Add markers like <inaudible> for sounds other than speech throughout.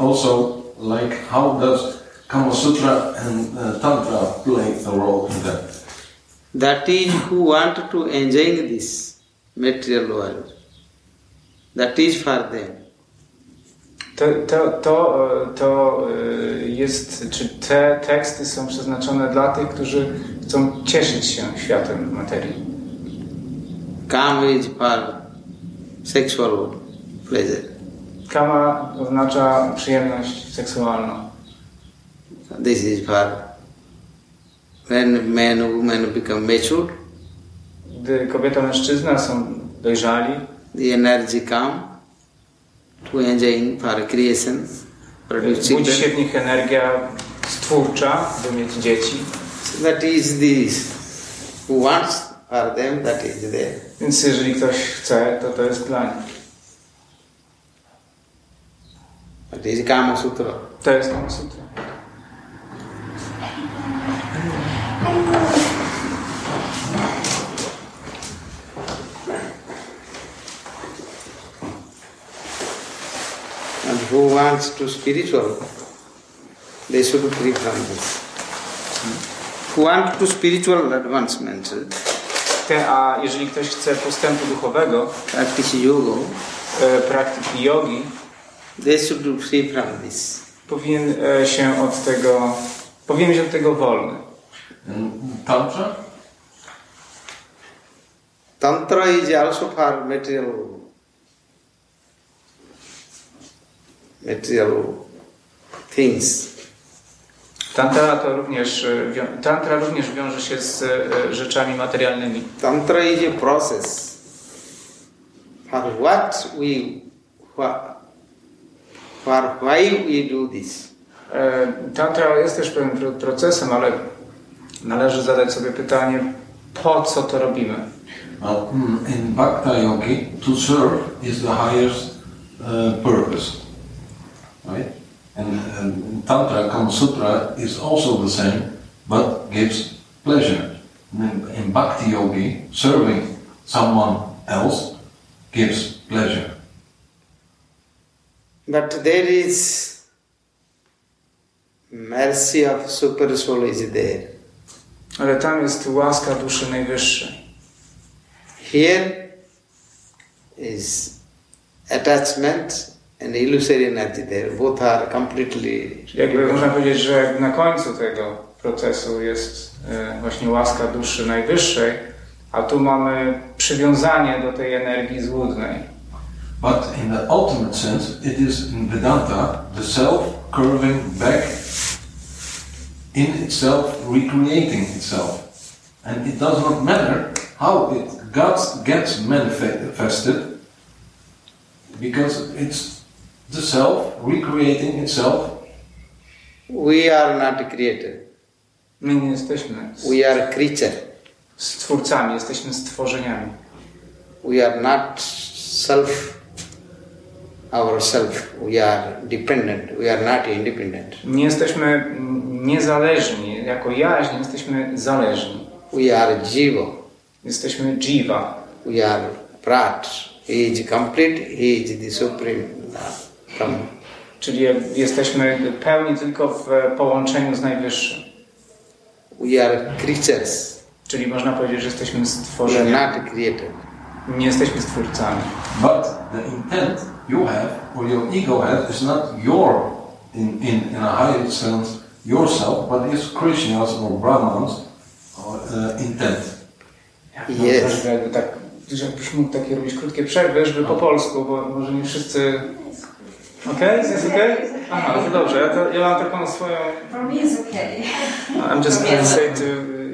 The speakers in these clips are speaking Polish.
also like how does Kama Sutra and uh, Tantra play a role in that. That is who want to enjoy this material world. That is for them. To, to, to, to jest, czy te teksty są przeznaczone dla tych, którzy chcą cieszyć się światem materii. Kama is for sexual pleasure. Kama oznacza przyjemność seksualną. This is for when man and woman become mature, Gdy kobieta, mężczyzna są dojrzali, the energy come to enjoy for creation, produce budzi się w nich energia stwórcza, by mieć dzieci. That is this. Who wants for them, that is there. Więc jeżeli ktoś chce, to to jest dla nich. That is Kama Sutra. To jest Kama Sutra. And who wants to spiritual, they should free from this. Who want to spiritual advancement, a jeżeli ktoś chce postępu duchowego, practice yoga, e, praktyki jogi, they should be free from this. powinien e, się od tego, powinien być od tego wolny. And Tantra? Tantra is also for material material things. Tantra to również, e, tantra również wiąże się z e, rzeczami materialnymi. Tantra is a process for what we wha- for why we do this. Tantra jest też pewnym pro- procesem, ale należy zadać sobie pytanie, po co to robimy? Well, in Bhakta Yogi, to serve is the highest uh, purpose. Right? And, and Tantra, Kama Sutra is also the same, but gives pleasure. In, in Bhakti Yogi, serving someone else gives pleasure. But there is mercy of super soul is there. Ale tam jest łaska duszy najwyższej. Here is attachment and illusory energy there. Both are completely Jakby można powiedzieć, że na końcu tego procesu jest e, właśnie łaska duszy najwyższej, a tu mamy przywiązanie do tej energii złudnej. But in the ultimate sense, it is in Vedanta the self curving back in itself, recreating itself. And it does not matter how it gets, gets manifested, because it's the self recreating itself. we are not created. My nie jesteśmy We are creature. stwórcami, jesteśmy stworzeniami. We are not self Nie jesteśmy niezależni, jako jaźń jesteśmy zależni. We are jiva. Jesteśmy jiva. We are prat. He is complete. He is the supreme. Come. Czyli jesteśmy pełni tylko w połączeniu z Najwyższym. We are creatures. Czyli można powiedzieć, że jesteśmy We are stworzeniami. not created. Nie jesteśmy stwórcami. But the intent you have, or your ego has, is not your, in, in, in a higher sense, yourself, but is Krishna's or Brahman's uh, intent. Yes. Proszę, jakby tak, żebyś mógł takie robić krótkie przerwy, żeby po polsku, bo może nie wszyscy... Okej? Jest okej? Aha, to dobrze. Ja, to, ja mam taką swoją... For me, it's okay. I'm just going to say to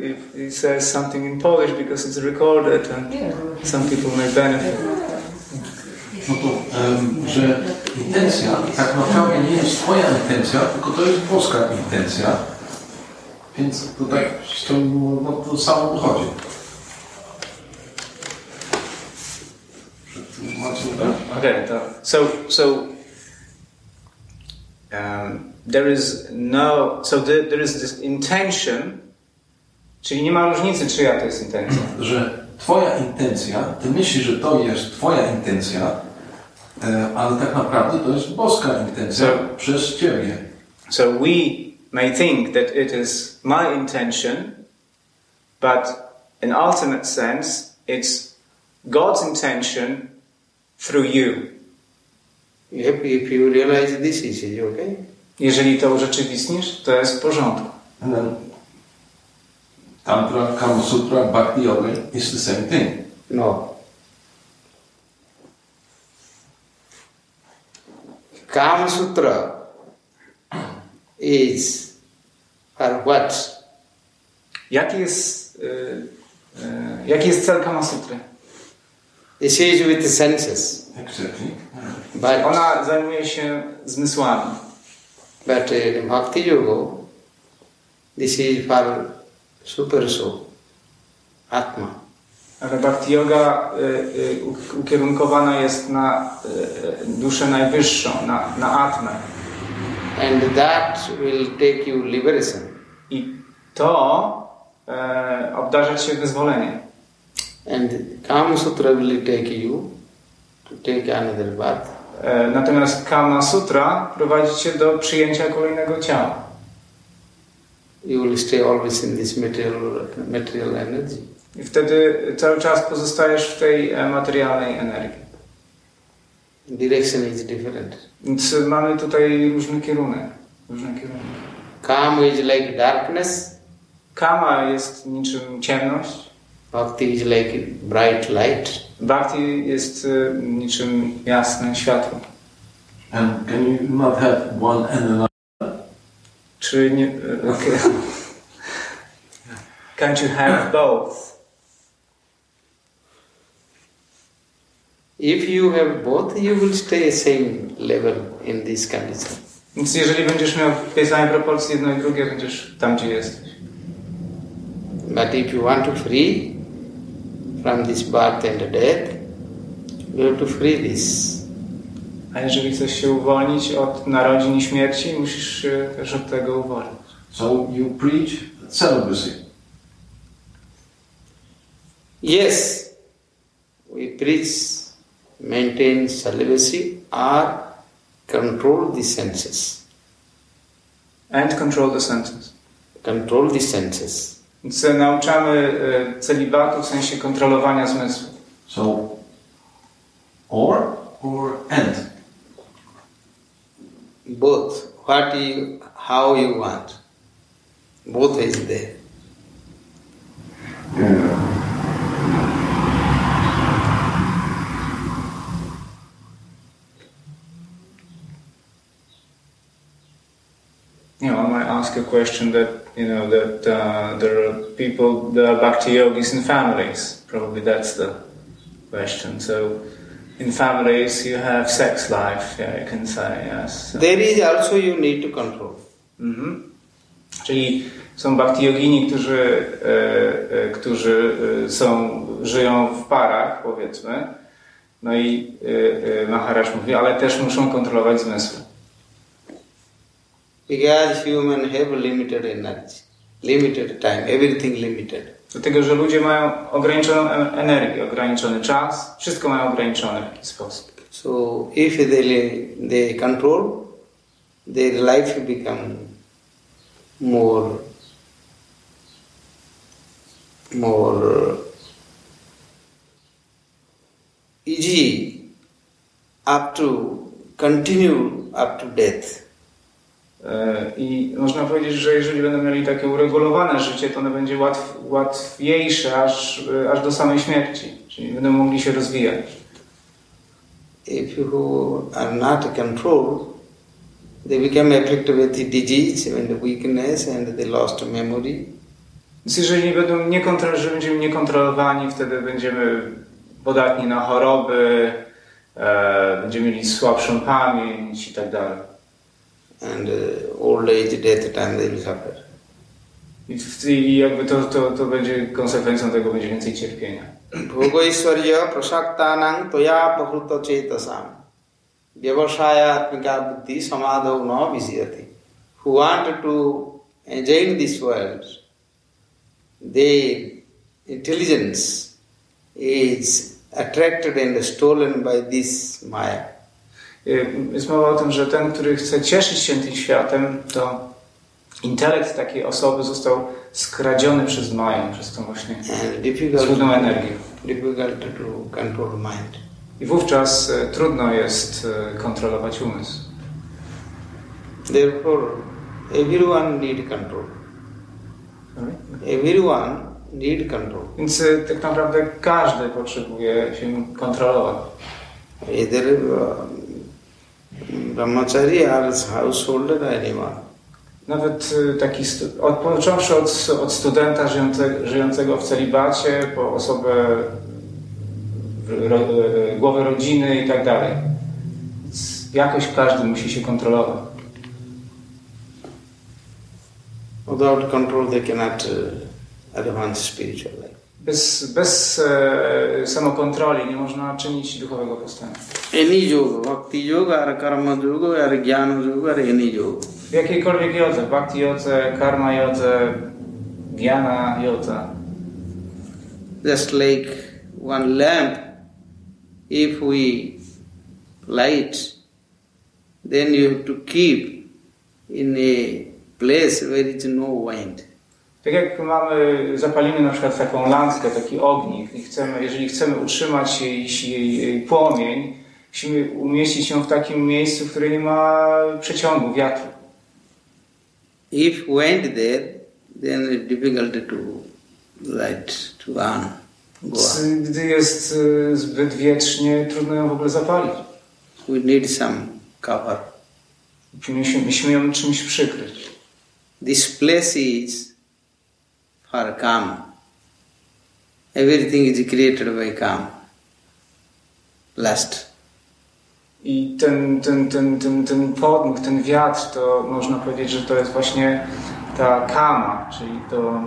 if he says something in Polish because it's recorded and some people may benefit. No to, em, że intencja tak naprawdę nie jest Twoja intencja, tylko to jest boska intencja. Więc to tak to, no, to samo wychodzi. Tak? Okay, so so um, there is no so the, there is this intention, czyli nie ma różnicy, czyja to jest intencja. Że Twoja intencja, Ty myślisz, że to jest Twoja intencja, Ale tak naprawdę to jest boska intencja So- przez Ciebie. So we may think that it is my intention, but in ultimate sense, it's God's intention through you. If, if you realize this, is it okay? Jeżeli to urzeczywistnisz, to jest w porządku. Then Tantra, Kama Sutra, Bhakti Yoga is the same thing. No. Kama Sutra is for what? Jaki jest, uh, uh, y, y, jaki jest cel Kama Sutry? This is with the senses. Exactly. But, Ona zajmuje się zmysłami. but uh, in Bhakti Yoga, this is for super soul, Atma. Ale Bhakti Yoga y, y, ukierunkowana jest na y, duszę najwyższą, na, na Atmę. And that will take you liberation. I to e, obdarza cię wyzwoleniem. And Kama Sutra will take you to take another birth. E, natomiast Kama Sutra prowadzi cię do przyjęcia kolejnego ciała. You will stay always in this material material energy. I wtedy cały czas pozostajesz w tej e, materialnej energii. Direction is different. Więc mamy tutaj różny kierunek. Różne kierunki. Kama is like darkness, Kama jest niczym ciemność. bhakti is like bright light. Bhakti jest y, niczym jasne światło. And can you not have one and another? Czy nie... y, Okay. <laughs> Can't you have both? If you have both, you will stay same level in this condition. Więc jeżeli będziesz miał w tej samej proporcji jedno i drugie, będziesz tam, gdzie jesteś. But if you want to free from this birth and death, you have to free this. A jeżeli chcesz się uwolnić od narodzin i śmierci, musisz się też od tego uwolnić. So you preach celibacy. Yes, we preach maintain celibacy or control the senses. And control the senses. Control the senses. Więc nauczamy celibatu w sensie kontrolowania zmysłów. So or or and. Both. What you, how you want. Both is there. You ask a question that, you know, that uh, there are people, there are bhakti yogis in families. Probably that's the question. So, in families, you have sex life, yeah, you can say, yes. So- There is also you need to control. Mhm. Czyli są bhakti yogini, którzy, e, e, którzy e, są, żyją w parach, powiedzmy. No i e, e, Maharaj mówi, ale też muszą kontrolować zmysły. Because human have limited energy, limited time, everything limited. Dlatego, że ludzie mają ograniczoną energię, ograniczony czas, wszystko mają ograniczone w jakiś sposób. So if they, they control, their life become more, more easy up to continue up to death. E, I można powiedzieć, że jeżeli będą mieli takie uregulowane życie, to ono będzie łatw, łatwiejsze aż, e, aż do samej śmierci. Czyli będą mogli się rozwijać. If you are not controlled, they become afflicted with the disease and the weakness and they lost memory. Więc jeżeli będą niekontrol, że będziemy niekontrolowani, wtedy będziemy podatni na choroby, e, będziemy mieli słabszą pamięć i tak dalej. and uh, old age, death time they will suffer. I jakby to, to, to będzie konsekwencją tego, będzie więcej cierpienia. Bhogoishwarya prasaktanang toya pahruta cetasam vyavasayatmika buddhi samadhau na visyati. Who want to enjoy this world, their intelligence is attracted and stolen by this maya. Jest mowa o tym, że ten, który chce cieszyć się tym światem, to intelekt takiej osoby został skradziony przez Maję, przez tą właśnie złudną energię. difficult to control mind. I wówczas y, trudno jest y, kontrolować umysł. Therefore, everyone need control. Everyone need control. Więc y, tak naprawdę każdy potrzebuje się kontrolować. Either uh, brahmachari or householder anyone. Nawet y, taki, od, począwszy od, od studenta żyjące, żyjącego w celibacie, po osobę, ro, y, głowę rodziny i tak dalej. Jakoś każdy musi się kontrolować. Without control, they cannot uh, advance spiritual life. Bez, bez e, samokontroli nie można czynić duchowego postępu. Any yoga, bhakti yoga or karma yoga or jnana yoga or any yoga. W jakiejkolwiek jodze, bhakti jodze, karma jodze, jnana jodze. Just like one lamp, if we light, then you have to keep in a place where is no wind. Tak jak mamy, zapalimy na przykład taką lampkę, taki ognik i chcemy, jeżeli chcemy utrzymać jej, jej, płomień, musimy umieścić ją w takim miejscu, w którym nie ma przeciągu, wiatru. If wind there, then it's difficult to light to on. Gdy jest y, zbyt wiecznie, trudno ją w ogóle zapalić. We need some cover. Musimy, musimy ją czymś przykryć. This place is for calm. Everything is created by calm. Lust. I ten, ten, ten, ten, ten podmuch, ten wiatr, to można powiedzieć, że to jest właśnie ta kama, czyli to,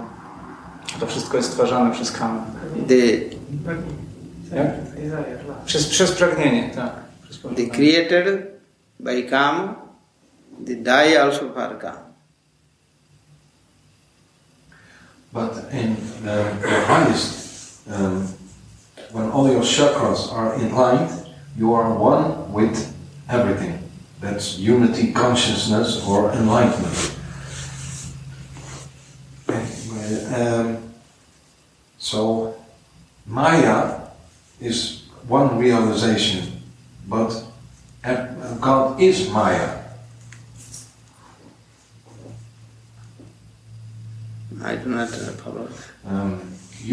to wszystko jest stwarzane przez kamę. The, Jak? Przez, przez pragnienie, tak. Przez the created by calm, the die also for calm. But in the, the highest, um, when all your chakras are in line, you are one with everything. That's unity, consciousness, or enlightenment. Um, so, Maya is one realization, but God is Maya. I do not follow. um,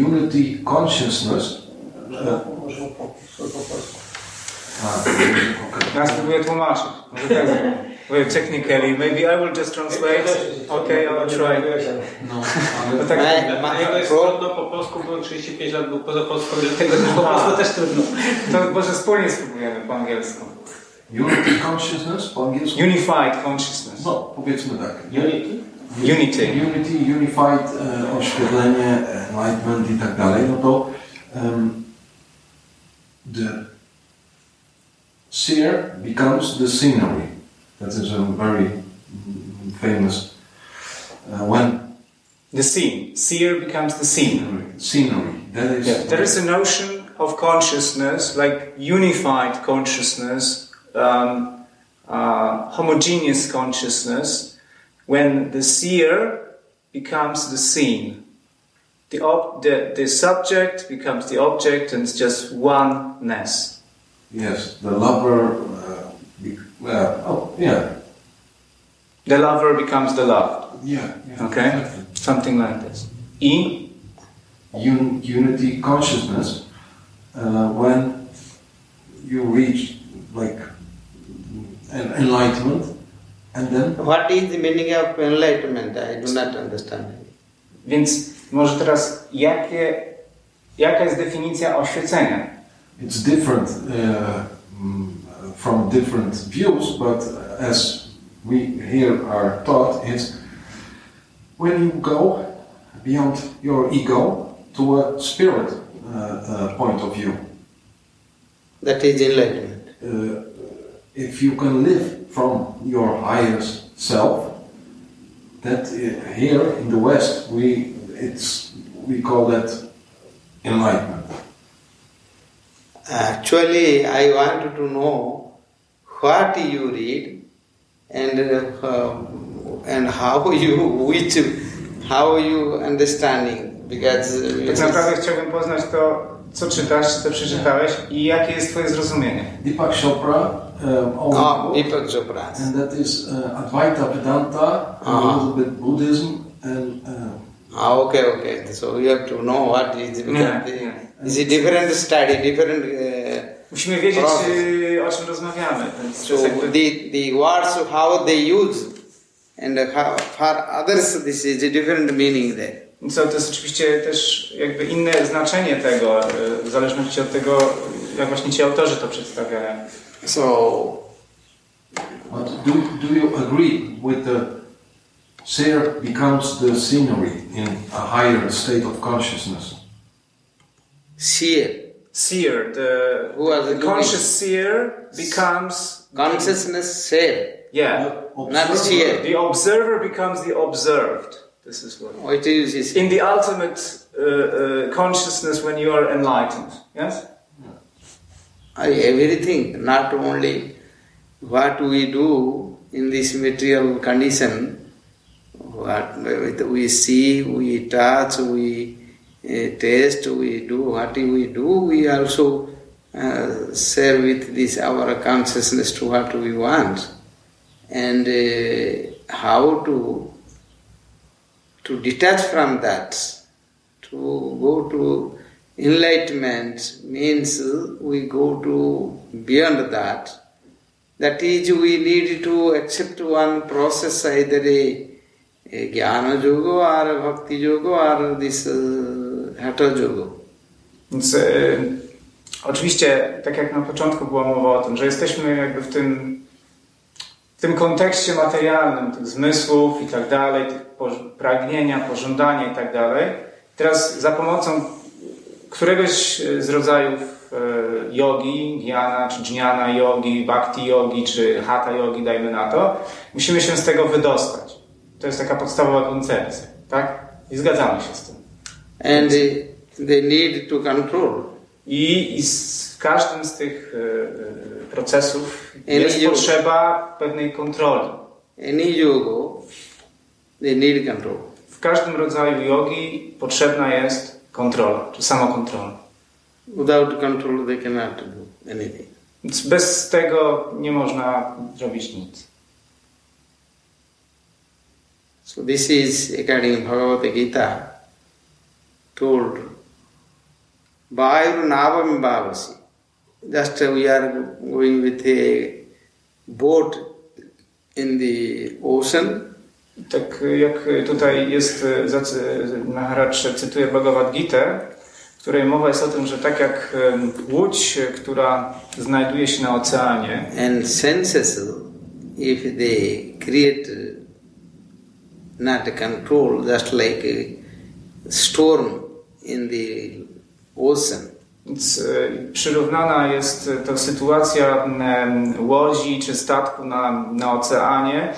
unity consciousness. Ja spróbuję tłumaczyć. Może tak. Well, technically, maybe I will just translate. Okay, I'll try. No, No ale tak, Ma- ma- A jego jest pro- trudno po polsku, bo 35 lat był poza Polską, dlatego też po polsku też trudno. to może wspólnie spróbujemy po angielsku. unity consciousness po angielsku? Unified consciousness. No, powiedzmy tak. Unity? Unity. Unity, unified, oświetlenie, enlightenment i tak dalej, no to um, the seer becomes the scenery. That is a very famous uh, when The scene. Seer becomes the scene. scenery. That is Yeah. There is a notion of consciousness, like unified consciousness, um, uh, homogeneous consciousness, when the seer becomes the seen. The, ob- the, the subject becomes the object and it's just oneness. Yes, the lover. Uh, be, well, oh, yeah, The lover becomes the loved. yeah, yeah. Okay? exactly. Something like this. E, Un, unity consciousness. Uh, when you reach like an enlightenment, and then What is the meaning of enlightenment? I do not understand. Więc może teraz, jakie, jaka jest definicja oświecenia? it's different uh, mm, from different views, but as we here are taught, it's when you go beyond your ego to a spirit uh, uh, point of view. That is enlightenment. Uh, if you can live from your highest self, that uh, here in the West we it's we call that enlightenment. Actually, I wanted to know what you read and uh, and how <laughs> you which how you understanding because uh, Tak naprawdę chciałbym poznać to, co czytasz, czy co przeczytałeś i jakie jest twoje zrozumienie. Deepak Chopra, um, oh, Deepak Chopra. and that is uh, Advaita Vedanta, and a Ah. little bit Buddhism, and uh, Ah, okay, okay. So you have to know what is because Yeah, it's a different study, different. Uh, Musimy wiedzieć, y, o czym rozmawiamy. So the the words how they use and how, for others this is a different meaning there. Co to jest oczywiście też jakby inne znaczenie tego, y, w zależności od tego, jak właśnie ci autorzy to przedstawiają. So but do, do you agree with the seer becomes the scenery in a higher state of consciousness? seer, Seer, the, Who are the the conscious seer becomes consciousness seer, yeah. not seer. The observer becomes the observed. This is what. What is this? In the ultimate uh, uh, consciousness when you are enlightened. Yes? Everything, not only what we do in this material condition, what we see, we touch, we uh, taste, we do what we do, we also uh, share with this our consciousness to what we want, and uh, how to to detach from that, to go to enlightenment means we go to beyond that. That is, we need to accept one process, either a, a jnana yoga or a bhakti yoga or this uh, hatha yoga. Więc e, oczywiście, tak jak na początku była mowa o tym, że jesteśmy jakby w tym, w tym kontekście materialnym, tych zmysłów i tak dalej, tych pragnienia, pożądania i tak dalej. Teraz za pomocą któregoś z rodzajów e, jogi, jnana, czy dżniana jogi, bhakti jogi, czy hatha jogi, dajmy na to, musimy się z tego wydostać. To jest taka podstawowa koncepcja, tak? I zgadzamy się z tym. And uh, they need to control. I, i z, w każdym z tych e, e, procesów Any jest yoga. potrzeba pewnej kontroli. Any yoga, they need control. W każdym rodzaju jogi potrzebna jest kontrola, czy samokontrola. Without control, they cannot do anything. Bez tego nie można zrobić nic. So this is according to Bhagavad Gita told Vayu Navam Bhavasi. Just we are going with a boat in the ocean Tak jak tutaj jest, e, zacy- Maharaj cytuje Bhagavad Gita, w której mowa jest o tym, że tak jak łódź, e, która znajduje się na oceanie, and senses, if they create not control, just like a storm in the ocean. Więc e, przyrównana jest e, to sytuacja łodzi czy statku na, na oceanie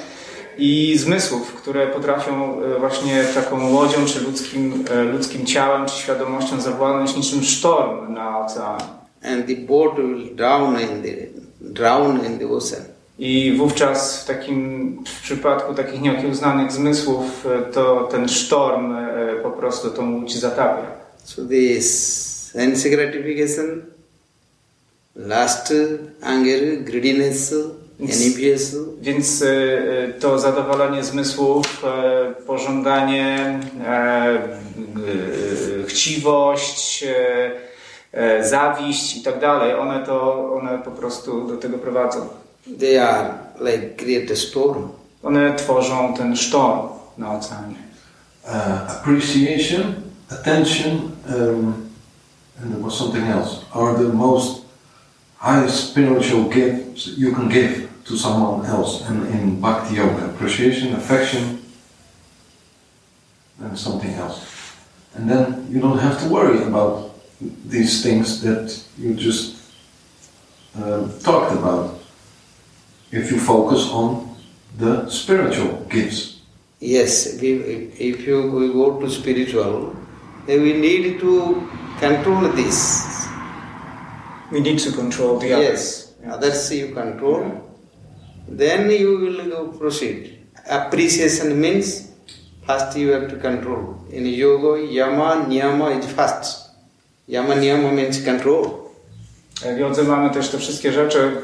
i zmysłów, które potrafią e, właśnie taką łodzią czy ludzkim, e, ludzkim ciałem czy świadomością zawładnąć niczym sztorm na oceanie. And the boat will drown in the drown in the ocean. I wówczas w takim w przypadku takich nieokiełznanych zmysłów e, to ten sztorm po prostu tą łódź zatapia. So the sense gratification, lust, anger, greediness, envious, Więc e, e, to zadowolenie zmysłów, e, pożądanie, chciwość, zawiść i tak dalej, one to one po prostu do tego prowadzą. they are like create a storm. One tworzą ten sztorm na oceanie. Uh, appreciation, attention, um, and there was something else, are the most highest spiritual gifts you can give to someone else And in Bhakti Yoga. Appreciation, affection, and something else. And then you don't have to worry about these things that you just um, talked about if you focus on the spiritual gifts. Yes, we, if you we go to spiritual, then we need to control this. We need to control the others. Yes, others you control, then you will proceed. Appreciation means first you have to control. In yoga, yama, niyama is first. Yama, niyama means control. W jodze mamy też te wszystkie rzeczy.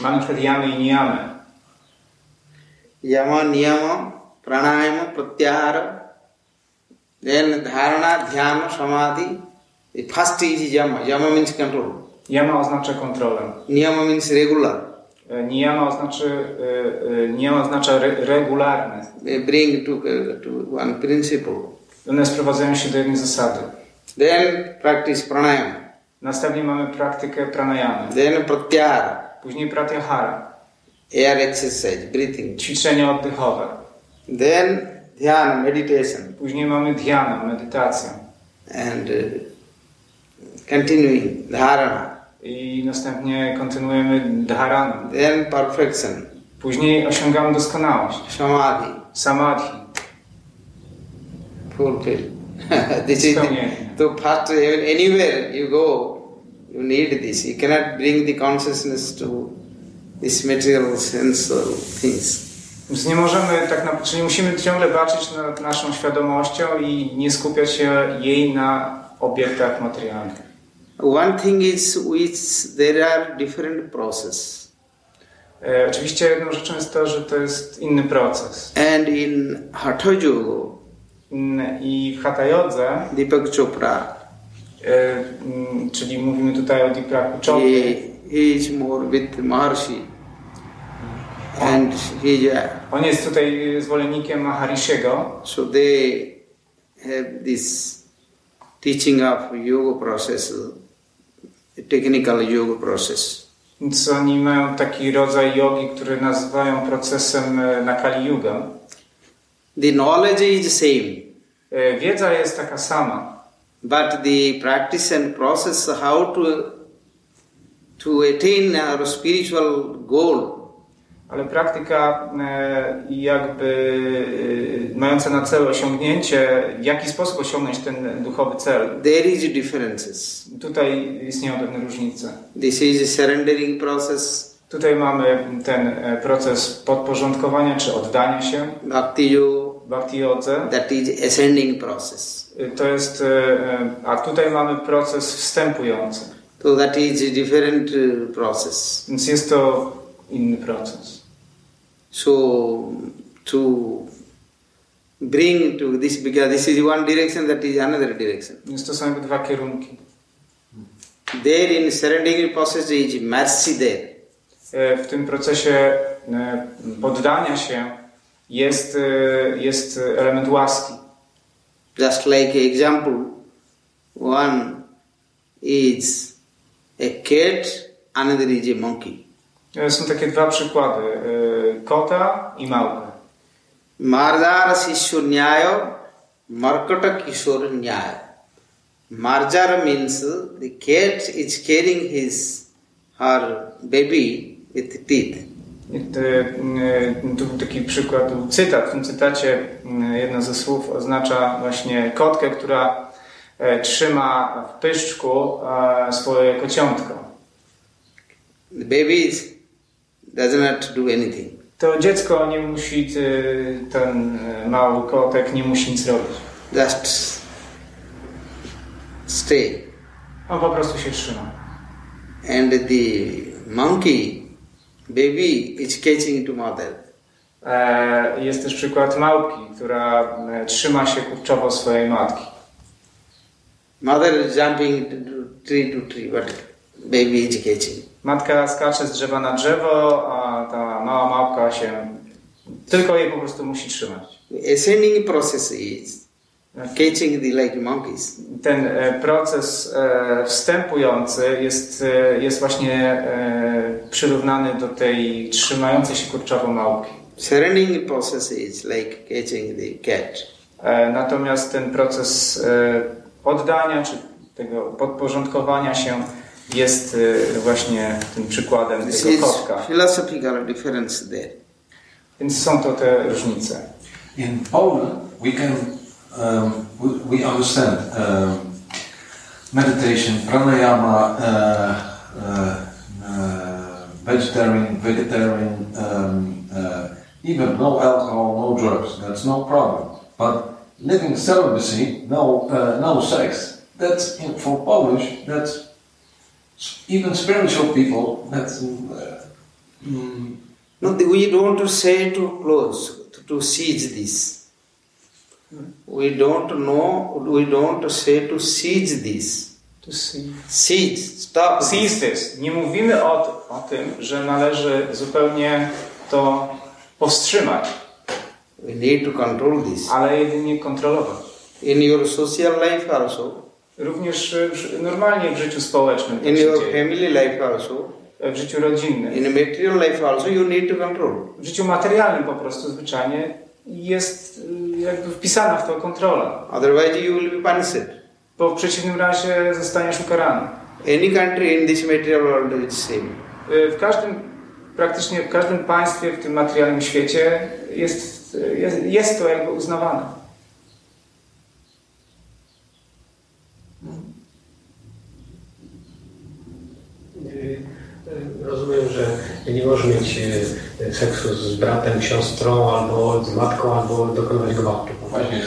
Mamy na przykład jamy i niyamy. Yama, niyama, pranayama, pratyahara, then dharana, dhyana, samadhi. The first is yama. Yama means control. Yama oznacza kontrolę. Niyama means regular. E, Niyama oznaczy, e, e, niyama oznacza re, regularne. They bring to, to one principle. One sprowadzają się do jednej zasady. Then practice pranayama. Następnie mamy praktykę pranayamy. Then pratyahara, Później pratyahara, air exercise, breathing. ćwiczenia oddechowe. Then dhyana, meditation. Później mamy dhyana, medytację. And uh, continuing dharana. I następnie kontynuujemy dharaną. Then perfection, Później osiągamy doskonałość. samadhi, Samadhi. fulfill. <laughs> this is the, so first anywhere you go, you need this. You cannot bring the consciousness to this material sense or things. Więc nie możemy tak na, czyli musimy ciągle baczyć nad naszą świadomością i nie skupiać się jej na obiektach materialnych. One thing is which there are different process. E, oczywiście jedną rzeczą jest to, że to jest inny proces. And in Hatha Yoga, I w Hatha Jodze, Deepak Chopra, e, mm, czyli mówimy tutaj o Deepaku he, Chopra, he is more with Maharshi. And he, on jest tutaj zwolennikiem Maharishiego, so they have this teaching of yoga process, technical yoga process. więc oni mają taki rodzaj jogi, który nazywają procesem na Kali Yuga. The knowledge is same, E, Wiedza jest taka sama, but the practice and process how to to attain our spiritual goal ale praktyka e, jakby e, mająca na celu osiągnięcie, w jaki sposób osiągnąć ten duchowy cel. there is differences. Tutaj istnieją pewne różnice. This is a surrendering process, Tutaj mamy ten e, proces podporządkowania czy oddania się bhakti bhakti jodze. that is ascending process. To jest, a tutaj mamy proces wstępujący, So that is a different process. więc jest to inny proces. So to bring to this because this is one direction, that is another direction. Więc to są dwa kierunki. There in surrendering process is mercy there. E, W tym procesie e, poddania się jest, e, jest element łaski. Just like example, one is a cat, another is a monkey. Są takie dwa przykłady. Kota i Kishore Nyayo. Marjara means the cat is carrying his her baby with teeth. I te, e, Tu był taki przykład, cytat. W tym cytacie e, jedno ze słów oznacza właśnie kotkę, która e, trzyma w pyszczku e, swoje kociątko. The baby does not do anything. To dziecko nie musi, e, ten e, mały kotek nie musi nic robić. Just stay. On po prostu się trzyma. And the monkey baby is catching to mother. E, Jest też przykład małpki, która e, trzyma się kurczowo swojej matki. Mother is jumping to tree to tree, but baby is catching. Matka skacze z drzewa na drzewo, a ta mała małpka się tylko jej po prostu musi trzymać. Ascending process is catching the like monkeys. Ten e, proces e, wstępujący jest, e, jest właśnie przyrównany do tej trzymającej się kurczowo małpki. Surrendering process is like catching the cat. Natomiast ten proces oddania czy tego podporządkowania się jest e, właśnie tym przykładem This tego is kotka. philosophical difference there. Więc są to te różnice. In Poland, we can um, we, we understand um, meditation, pranayama, uh, uh, uh, vegetarian, vegetarian, um, uh, even no alcohol, no drugs. That's no problem. But living celibacy, no, uh, no sex. That's in, for Polish. That's even spiritual people. That's uh, mm, No, we don't say to close, to, to seize this. We don't know, we don't say to seize this. To see. Seize, stop. Seize this. Nie mówimy o, o tym, że należy zupełnie to powstrzymać, We need to control this. ale jedynie kontrolować. In your social life also, Również e, normalnie w życiu społecznym in your family life also, w życiu rodzinnym. in material life also, you need to control. W życiu materialnym po prostu zwyczajnie jest y, jakby wpisana w to kontrola, Otherwise, you will be punished. bo w przeciwnym razie zostaniesz ukarany. Any country in this material world is same. W każdym, praktycznie w każdym państwie w tym materialnym świecie jest, jest, jest to jakby uznawane. Rozumiem, że nie możesz mieć y, seksu z bratem, siostrą, albo z matką, albo dokonywać gwałtu. Właśnie,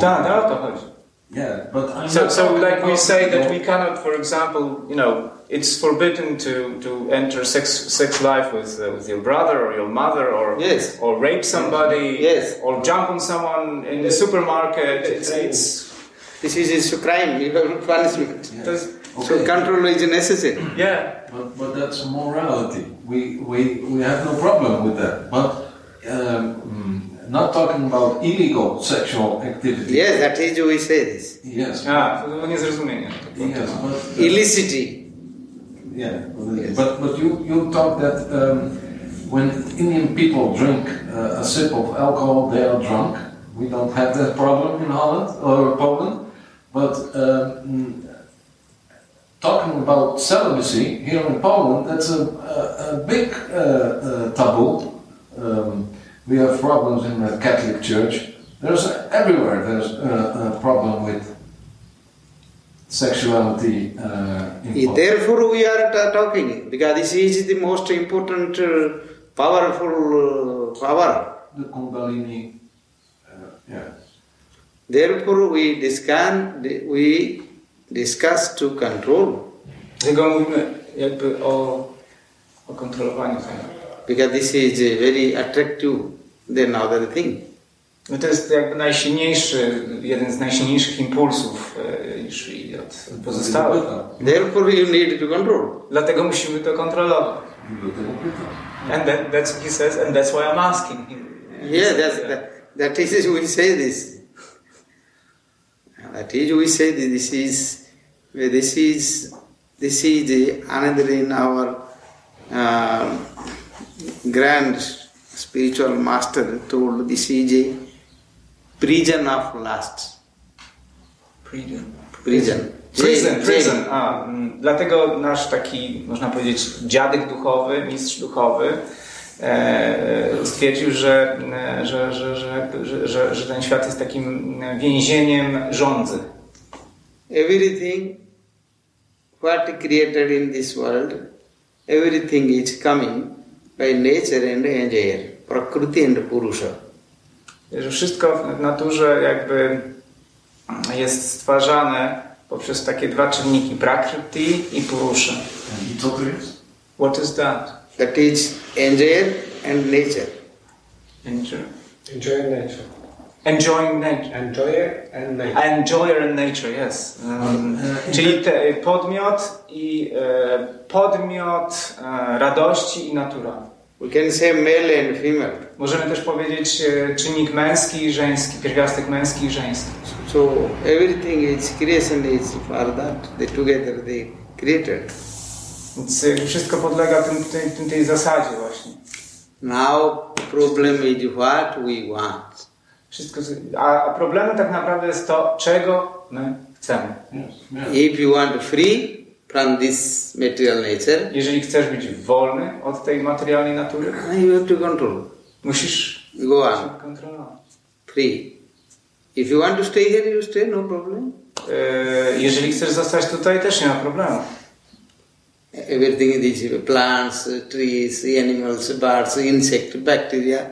Tak, tak, to chodzi. Yeah, but I'm So, so like we say that we cannot, for example, you know, it's forbidden to, to enter sex, sex life with, uh, with your brother or your mother or, Yes. or rape somebody Yes. or jump on someone in the supermarket. It's, it's, This is, a crime, you have punishment. to jest, So control is necessary. yeah. But, but that's morality. We, we, we have no problem with that. But um, mm, not talking about illegal sexual activity. Yes, that is what we say this. Yes. A, to było niezrozumienie. Yes, but Illicity. yeah, Yes. but but you you talk that um, when Indian people drink uh, a sip of alcohol, they are drunk. We don't have that problem in Holland or Poland. But um, talking about celibacy here in Poland, that's a, a, a big uh, uh, taboo. Um, we have problems in the Catholic Church. There's everywhere. There's uh, a problem with sexuality uh, in Therefore, we are ta- talking because this is the most important, uh, powerful uh, power. The Kundalini, uh, yeah. Therefore, we discuss, we discuss to control Dlatego mówimy jakby o, o kontrolowaniu because this is very attractive than other thing. No to jest jakby najsilniejszy, jeden z najsilniejszych impulsów e, niż od pozostałych. Therefore, you need to control. Dlatego musimy to kontrolować. And that, that's what he says, and that's why I'm asking. He- Yeah, that's, that, that is we say this. That is we say this. This is this is this is the another in our uh, grand spiritual master told this is a prison of lust. Prison. Prison. Prison, Jail, prison. jail. A, dlatego nasz taki, można powiedzieć, dziadek duchowy, mistrz duchowy stwierdził, że, e, że, że, że, że, że, ten świat jest takim więzieniem żądzy. Everything what created in this world, everything is coming by nature and enjoyer, Prakriti and Purusha. Że wszystko w naturze jakby jest stwarzane poprzez takie dwa czynniki, prakriti i purusha. And co to jest? What is that? That is enjoyer and nature. Nature. Enjoy nature. Enjoying nature. Enjoy and nature. Enjoyer and nature, yes. Um, czyli te, podmiot i e, podmiot e, radości i natura. We can say male and female. Możemy też powiedzieć e, czynnik męski i żeński, pierwiastek męski i żeński. So everything is creation is for that. They together they created. Więc e, wszystko podlega tym, tej zasadzie właśnie. Now problem is what we want. Wszystko, a, a problemem tak naprawdę jest to, czego my chcemy. If you want free from this material nature, Jeżeli chcesz być wolny od tej materialnej natury, you have to control. musisz Go on. kontrolować. Free. If you want to stay here, you stay, no problem. E, Jeżeli chcesz zostać tutaj, też nie ma problemu. Everything these plants, trees, animals, birds, insect, bacteria,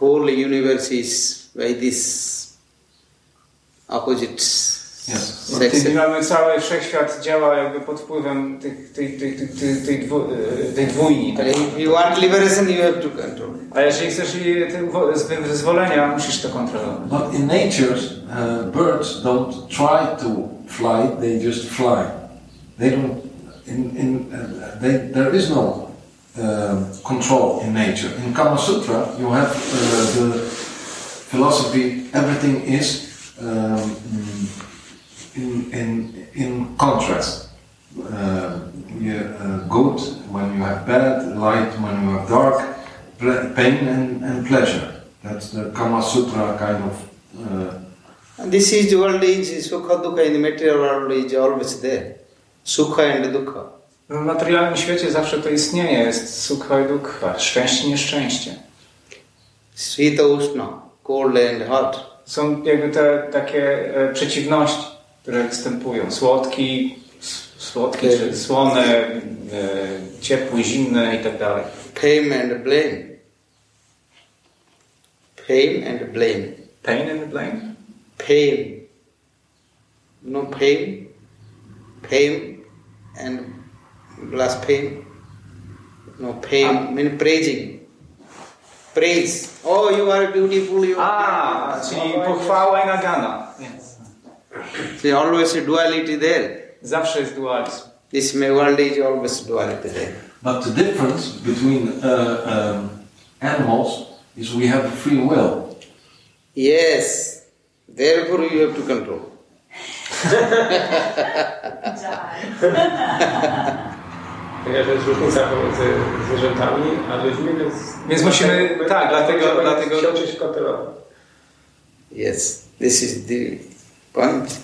whole universe is by this opposites. Yes. W tej Sex. chwili mamy cały wszechświat działa jakby pod wpływem tych, tej, tej, tej, tej, tej, dwu, tej dwójni. But if you want liberation, you have to control. A jeżeli chcesz jej- ty- wo- z- wyzwolenia, musisz to kontrolować. But in nature, uh, birds don't try to fly; they just fly. They don't. In, in uh, they, there is no um control in nature. In Kama Sutra, you have uh, the philosophy. Everything is um, in in in contrast. Uh, you, uh, good when you have bad, light when you have dark, pain and, and pleasure. That's the Kama Sutra kind of. Uh, this is the world is sukha dukha in the material world is always there. Sukha and dukha. W materialnym świecie zawsze to istnieje, jest sukha i dukha, szczęście, nieszczęście. Svita ushna, cold and hot. Są jakby te takie e, przeciwności, które występują. Słodki, słodki czy słone, ciepły, zimne i tak dalej. Fame and blame. Fame and blame. Pain and blame? Fame. No fame. Fame and blaspheme. No fame mean praising. Praise. Oh, you are beautiful. You A, are czyli pochwała i nagana. See, always a duality there. Zawsze jest dualizm. This may world is always duality there. but the difference between uh, um, animals is we have free will. Yes. Therefore, you have to control. <laughs> Ponieważ jest różnica pomiędzy zwierzętami a ludźmi, więc... Więc musimy- tak, dlatego- dlatego- się uczyć kontrolować. Yes, this is the point.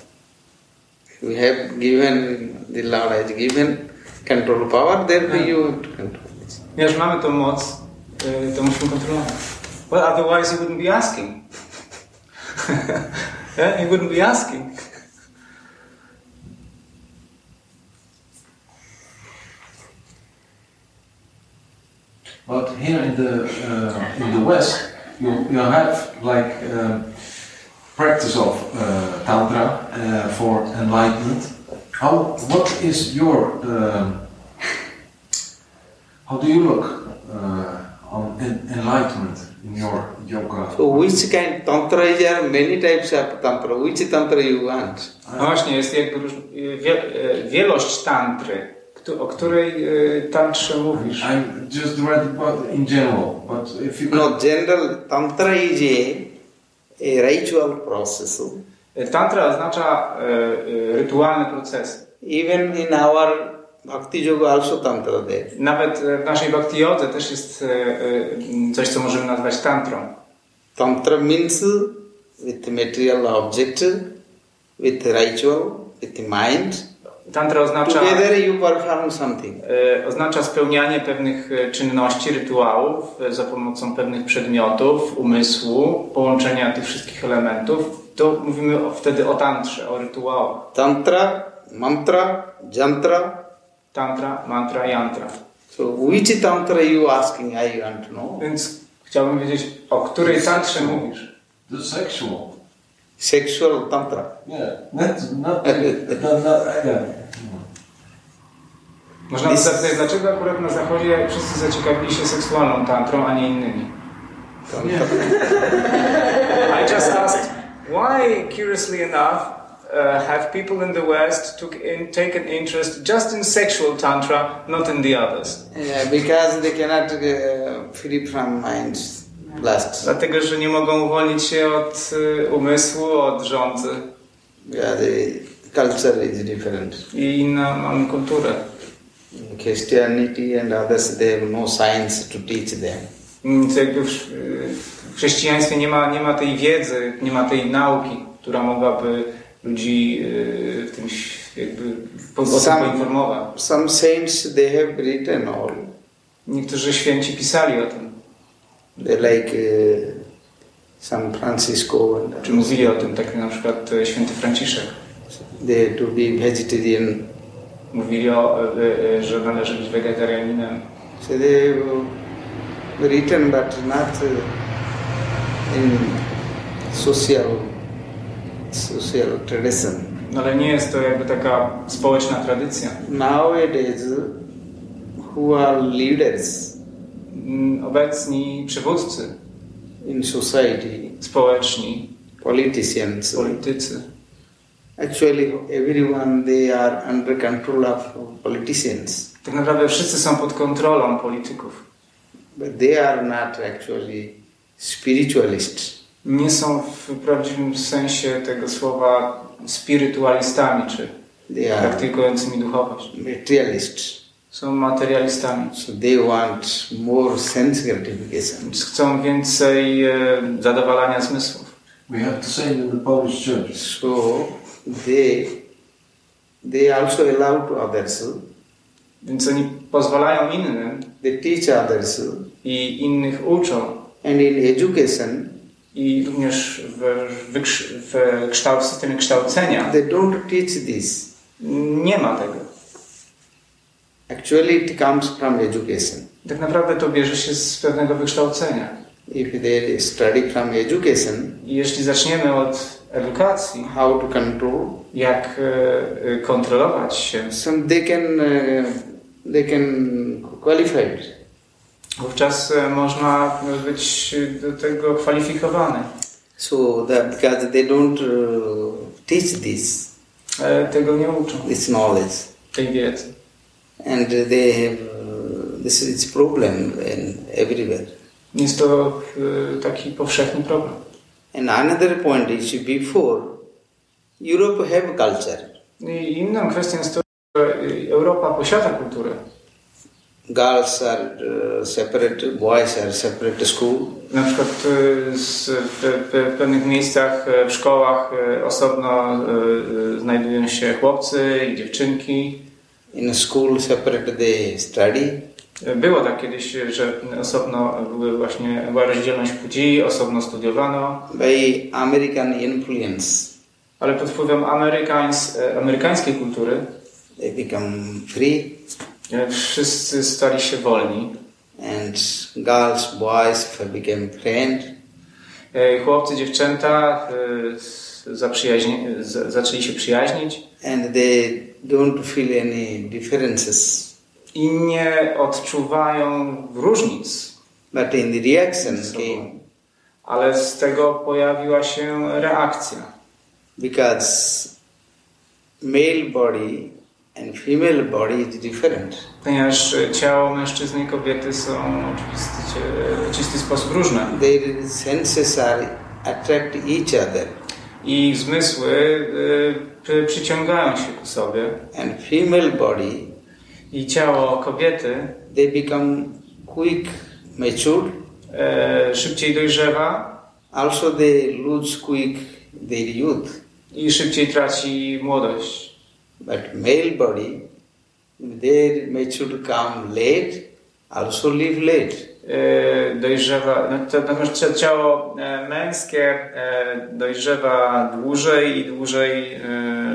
We have given, the Lord has given control power, therefore you have to control this. Ponieważ mamy tą moc, to musimy kontrolować. Well, otherwise he wouldn't be asking. <laughs> yeah, he wouldn't be asking. But here in the uh, in the West, you you have like um, practice of uh, tantra uh, for enlightenment. How what is your um, how do you look uh, on en- enlightenment in your yoga? So, which kind tantra is there? are Many types of tantra. Which tantra you want? No właśnie, jest jakby róż, y, wie, y, wielość tantry. O której y, tantrze mówisz? I'm just read about in general, but if you No, general tantra is a, a ritual process. Y, Tantra oznacza rytualne procesy. Even in our bhakti yoga, also tantra there. Nawet w naszej bhakti jodze też jest coś, co możemy nazwać tantrą. Tantra means with material object, with ritual, with mind. Tantra oznacza, Together you perform something. y, oznacza spełnianie pewnych y, czynności, rytuałów y, za pomocą pewnych przedmiotów, umysłu, połączenia tych wszystkich elementów. To mówimy wtedy o tantrze, o rytuałach. Tantra, mantra, jantra. Tantra, mantra, yantra. So which tantra you asking? I want to know. Więc chciałbym wiedzieć, o której tantrze mówisz? the sexual, Sexual tantra. yeah, not not not, not yeah. Można by zapytać, dlaczego akurat na Zachodzie wszyscy zaciekawili się seksualną tantrą, a nie innymi? <laughs> I just asked, why, curiously enough, uh, have people in the West took in, taken interest just in sexual tantra, not in the others? Yeah, because they cannot uh, free from mind's lust. Dlatego, że nie mogą uwolnić się od y, umysłu, od rządzy Yeah, the culture is different. i inną mamy kulturę. Christianity and others, they have no science to teach them. Nic jakby w, y, chrześcijaństwie nie ma, nie ma tej wiedzy, nie ma tej nauki, która mogłaby ludzi y, w tym jakby o tym Sam- poinformować. Some saints, they have written all. Niektórzy święci pisali o tym, They like uh, San Francisco czy mówili o tym, tak na przykład e, święty Franciszek. they to be vegetarian mówili, o, e, e, że należy być wegetarianinem. So they have written, but not uh, in social social tradition. No ale nie jest to jakby taka społeczna tradycja. Nowadays, who are leaders Mm, Obecni przywódcy in society, społeczni, politicians, politycy, actually everyone they are under control of politicians, tak naprawdę wszyscy są pod kontrolą polityków. but they are not actually spiritualists. Nie są w prawdziwym sensie tego słowa spirytualistami czy They are praktykującymi duchowość. materialists. Są materialistami. So they want more sense gratification. Chcą więcej e, zadowalania zmysłów. We have the same in the Polish church. So they they also allow to others. Więc oni pozwalają innym They teach others, i innych uczą. and in education I również w, w, w kształt, systemie kształcenia they don't teach this. nie ma tego. Actually, it comes from education. Tak naprawdę to bierze się z pewnego wykształcenia. If they study from education, I jeśli zaczniemy od edukacji, how to control, jak e, e, kontrolować się, so they can uh, they can qualify. it. wówczas e, można być do tego kwalifikowany. So that because they don't uh, teach this E, Tego nie uczą, this knowledge, tej wiedzy. and they have uh, this is problem in everywhere. Jest to e, taki powszechny problem. And another point is before Europe have culture. I inną kwestią jest to, że Europa posiada kulturę. Girls are uh, separate, boys are separate school. Na przykład z, w, pewnych miejscach, e, w szkołach e, osobno e, znajdują się chłopcy i dziewczynki. In school separate they study. Było tak kiedyś, że osobno były właśnie, była rozdzielność płci, osobno studiowano, By American influence, ale pod wpływem amerykańs, amerykańskiej kultury they become free, e, wszyscy stali się wolni. and girls, boys have become friends. E, Chłopcy, dziewczęta e, zaprzyjaźni- zaczęli się przyjaźnić and they don't feel any differences. I nie odczuwają różnic. But in the reaction came Ale z tego pojawiła się reakcja. because male body and female body is different. Ponieważ ciało mężczyzny i kobiety są oczywiście w czysty sposób różne. Their senses are attract each other, I zmysły przy- przyciągają się ku sobie. and female body I ciało kobiety they become quick matured. e, szybciej dojrzewa Also they lose quick their youth. i szybciej traci młodość. But male body, their maturity come late, also live late. E, dojrzewa, no to, natomiast cia- ciało e, męskie e, dojrzewa dłużej i dłużej,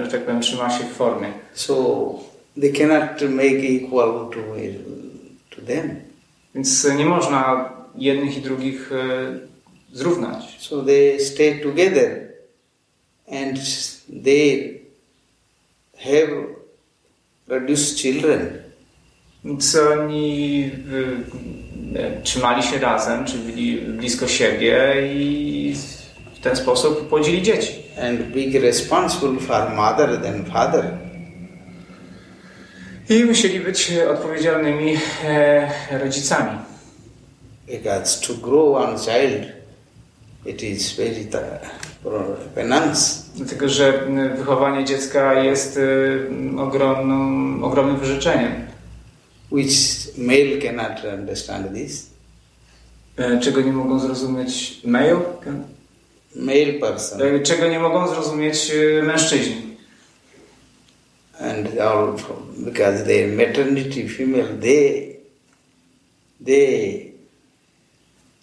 że tak powiem, trzyma się w formie. So they cannot make equal to, to them. Więc nie można jednych i drugich e, zrównać. So they stay together and they have produced children. Więc oni e, e, trzymali się razem, czy byli blisko siebie i w ten sposób płodzili dzieci. and big responsible for mother than father. I musieli być odpowiedzialnymi e, rodzicami. Because to grow one child, it is very penance. Dlatego, że wychowanie dziecka jest e, ogromną, ogromnym wyrzeczeniem, which male cannot understand this. e, czego nie mogą zrozumieć male, Male person e, czego nie mogą zrozumieć e, mężczyźni. And all because their maternity female they they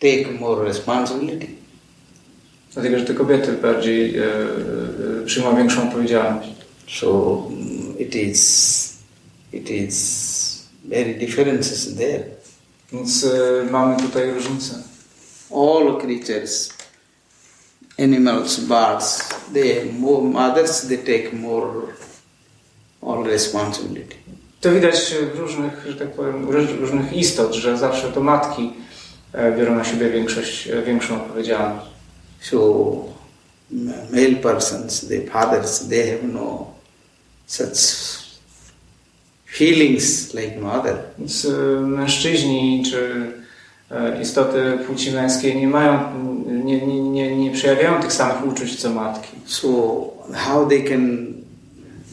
take more responsibility. Dlatego, że te kobiety bardziej e, e, przyjmują większą odpowiedzialność. So mm, it is it is very differences there. Więc y, mamy tutaj różnicę. All creatures, animals, birds, they more mothers they take more all responsibility. To widać w różnych, że tak powiem, róż- różnych istot, że zawsze to matki e, biorą na siebie większość, e, większą odpowiedzialność. So male persons, the fathers, they have no such feelings like mother. Więc y, mężczyźni czy e, istoty płci męskiej nie mają, nie, nie, nie, nie przejawiają tych samych uczuć co matki. So how they can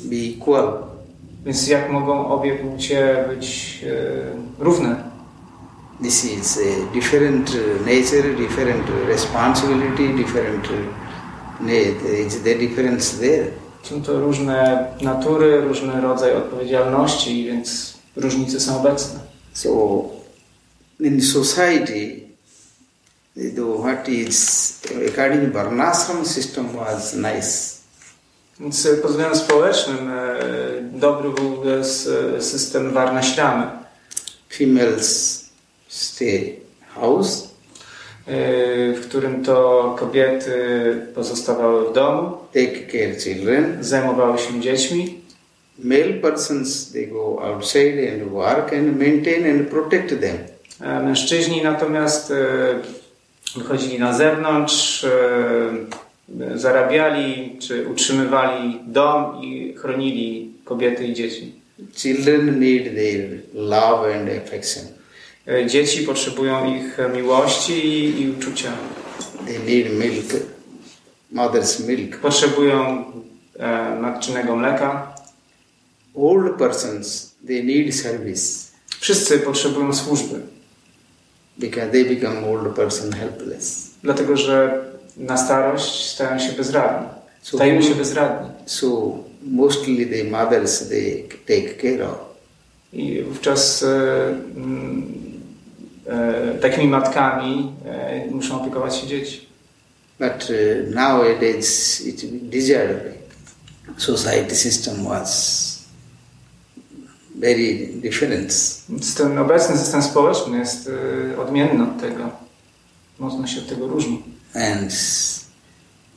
be equal? Więc jak mogą obie płcie być e, równe? This is a different nature, different responsibility, different. Is the difference there? Są to różne natury, różny rodzaj odpowiedzialności, więc różnice są obecne. So, in society, the, what is according to Varnashram system was nice. Więc pod względem społecznym e, dobry był system Varnashramy, Females stay house, e, w którym to kobiety pozostawały w domu, take care children. zajmowały się dziećmi, Male persons they go outside and work and maintain and protect them. E, Mężczyźni natomiast wychodzili na zewnątrz, zarabiali czy utrzymywali dom i chronili kobiety i dzieci. Children need their love and affection. E, Dzieci potrzebują ich miłości i, i uczucia. They need milk, mother's milk. Potrzebują e, matczynego mleka. Old persons they need service Wszyscy potrzebują służby, because they become old person helpless. dlatego że na starość stają się bezradni. So Stają się bezradni. So mostly the mothers they take care of. I wówczas e, mm, e, takimi matkami e, muszą opiekować się dzieci. But uh, nowadays it desired society system was very different. Ten obecny system społeczny jest e, odmienny od tego. Mocno się od tego różni. And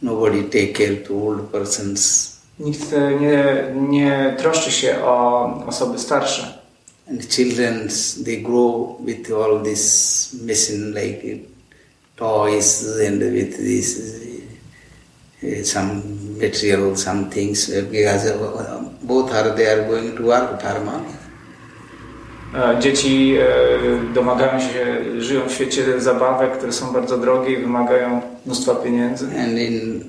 nobody take care to old persons. Nikt nie, nie troszczy się o osoby starsze. and children they grow with all this machine like toys and with this some material some things. Because uh, both are they are going to work E, Dzieci e, domagają się, żyją w świecie zabawek, które są bardzo drogie i wymagają mnóstwa pieniędzy. and in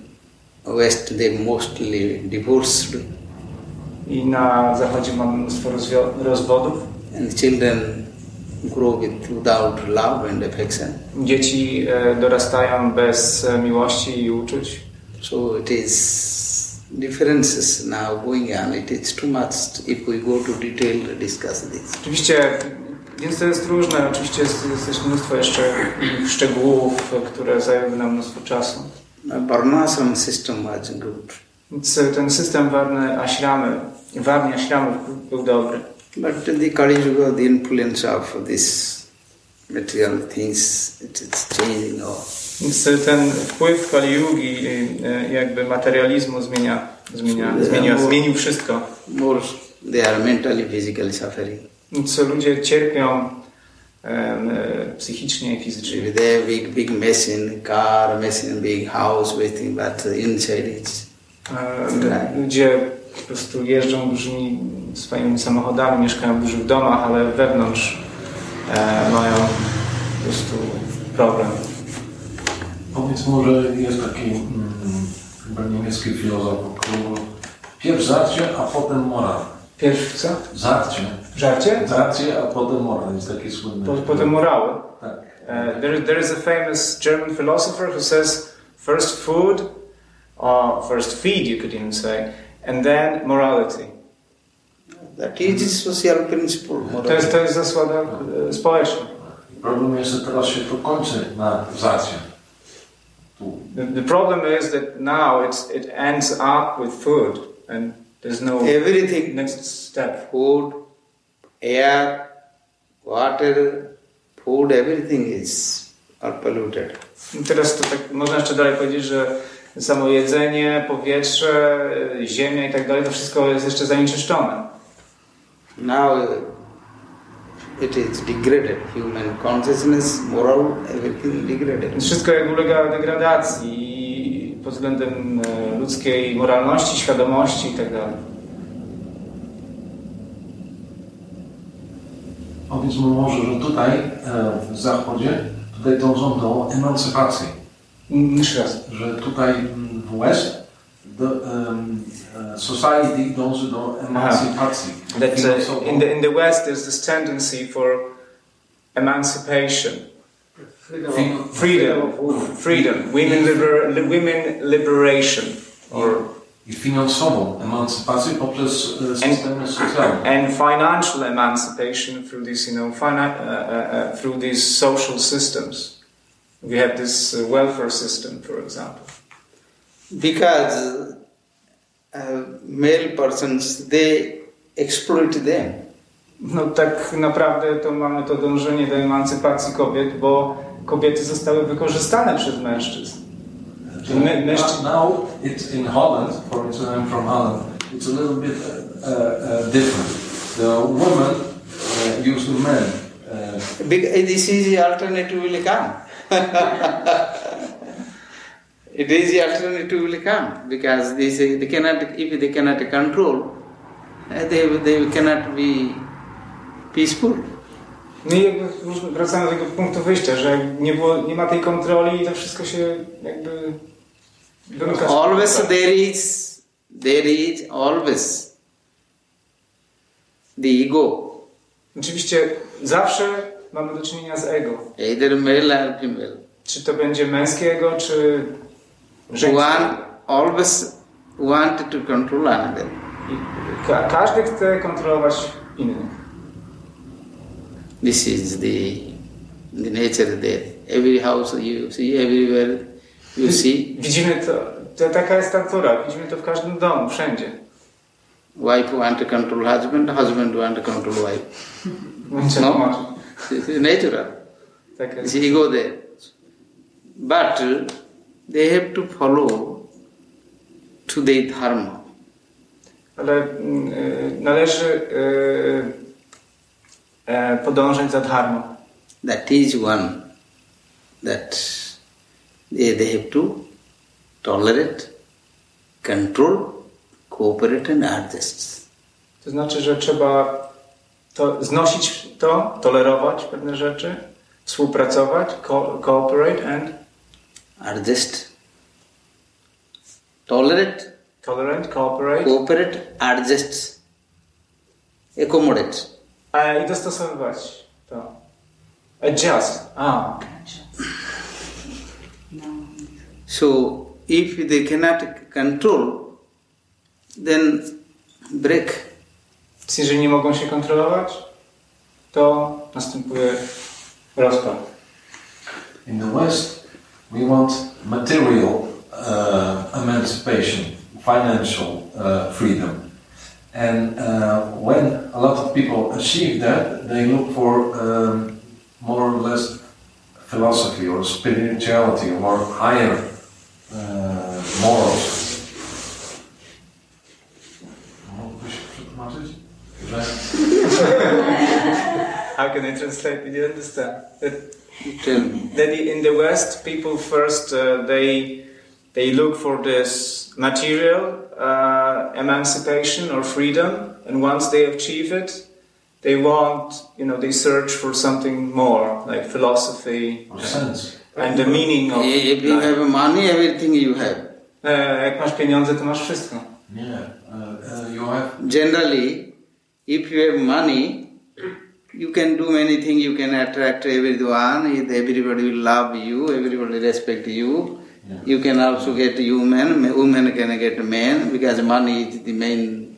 west they mostly divorced I na zachodzie mamy mnóstwo rozwodów. and children grow with without love and affection Dzieci e, dorastają bez e, miłości i uczuć. so it is differences now going on it is too much if we go to detail to discuss this Oczywiście, więc to jest różne. Oczywiście jest, jest też mnóstwo jeszcze szczegółów, które zajęły nam mnóstwo czasu. Varnashram system was good. Więc ten system warny ashramy, warni ashramów był dobry. But the Kali Yuga, the influence of this material things, it is changing all. Więc ten wpływ Kali Yugi, y, jakby materializmu zmienia, zmienia, zmienia, zmienił wszystko. More, they are mentally, physically suffering. Więc ludzie cierpią e, psychicznie i fizycznie. They have big, big machine, car, machine, big house, everything, but inside it's Ludzie po prostu jeżdżą dużymi swoimi samochodami, mieszkają w dużych domach, ale wewnątrz e, mają po prostu problem. Powiedz może, jest taki mm, chyba niemiecki filozof, który pierw żarcie, a potem moral. Pierw co? Żarcie. Żarcie? Żarcie, a potem moral. Jest taki słynny. Po, potem morały. Tak. Uh, there, there is a famous German philosopher who says first food, or first feed, you could even say, and then morality. that is social principle. To jest, to jest zasada e, społeczna. Problem jest, że teraz się to kończy na żarcie. The, the problem is that now it's, it ends up with food, and there's no Everything, next step. food, air, water, food, everything is all polluted. Teraz to tak można jeszcze dalej powiedzieć, że samo jedzenie, powietrze, ziemia i tak dalej, to wszystko jest jeszcze zanieczyszczone. Now it is degraded. Human consciousness, moral, everything degraded. Wszystko jak ulega degradacji pod względem e, ludzkiej moralności, świadomości i tak dalej. Powiedzmy może, że tutaj e, w Zachodzie tutaj dążą do emancypacji. Jeszcze raz. Że tutaj w West do, em, e, society dąży do emancypacji. That uh, Finansowo. in, the, in the West there's this tendency for emancipation, Freedom, Freedom- of- freedom, women. freedom, women, liber, li- women liberation, or I finansową emancypację poprzez systemy socjalne. and financial emancipation through these, you know, fina- uh, uh, uh, through these social systems. We have this uh, welfare system, for example. Because uh, male persons, they exploit them. No tak naprawdę to mamy to dążenie do emancypacji kobiet, bo kobiety zostały wykorzystane przez mężczyzn. My, mężczyźni, Now it's in Holland, for instance, I'm from Holland. It's a little bit uh, uh, different. The women uh, use the men. Uh, Bec- This is the alternative will come. <laughs> it is the alternative will come because they say they cannot, if they cannot control, uh, they, they cannot be peaceful. no i jakby wracamy do tego punktu wyjścia, że nie, było, nie ma tej kontroli i to wszystko się jakby wymyka. Always there is, there is always the ego, Oczywiście zawsze mamy do czynienia z ego. either male or female. Czy to będzie męskiego, czy żeńskiego. One always wanted to control another. I ka- każdy chce kontrolować innych. This is the, the nature there. Every house you see, everywhere you see, Widzimy to, to, taka jest natura, widzimy to w każdym domu, wszędzie. wife want to control husband, husband want to control wife. No. Natural. Tak jest. This ego there. But they have to follow to their dharma. Ale mm, należy podążać za dharmą. That is one that they, they have to tolerate, control, cooperate and adjust. To znaczy, że trzeba to, znosić to, tolerować pewne rzeczy, współpracować, co- cooperate and Adjust. Tolerate, tolerant, cooperate cooperate, adjust, accommodate. e, i dostosowywać to. Adjust. A, So if they cannot control, then break. Więc jeżeli nie mogą się kontrolować, to następuje rozpad. in the West, we want material uh, emancipation, financial uh, freedom. And uh, when a lot of people achieve that, they look for um, more or less philosophy or spirituality or higher uh, morals. How can I translate? Did you understand? That, Tell me. that in the West, people first uh, they they look for this material uh, emancipation or freedom, and once they achieve it, they want you know they search for something more, like philosophy or sense. and the meaning of If you life. have money, everything you have. E, jak masz pieniądze, to masz wszystko. Yeah, uh, uh, you have Generally, if you have money, you can do many things. You can attract everyone. Everybody will love you. Everybody respect you. Yeah. You can also get human. Women can get men because money is the main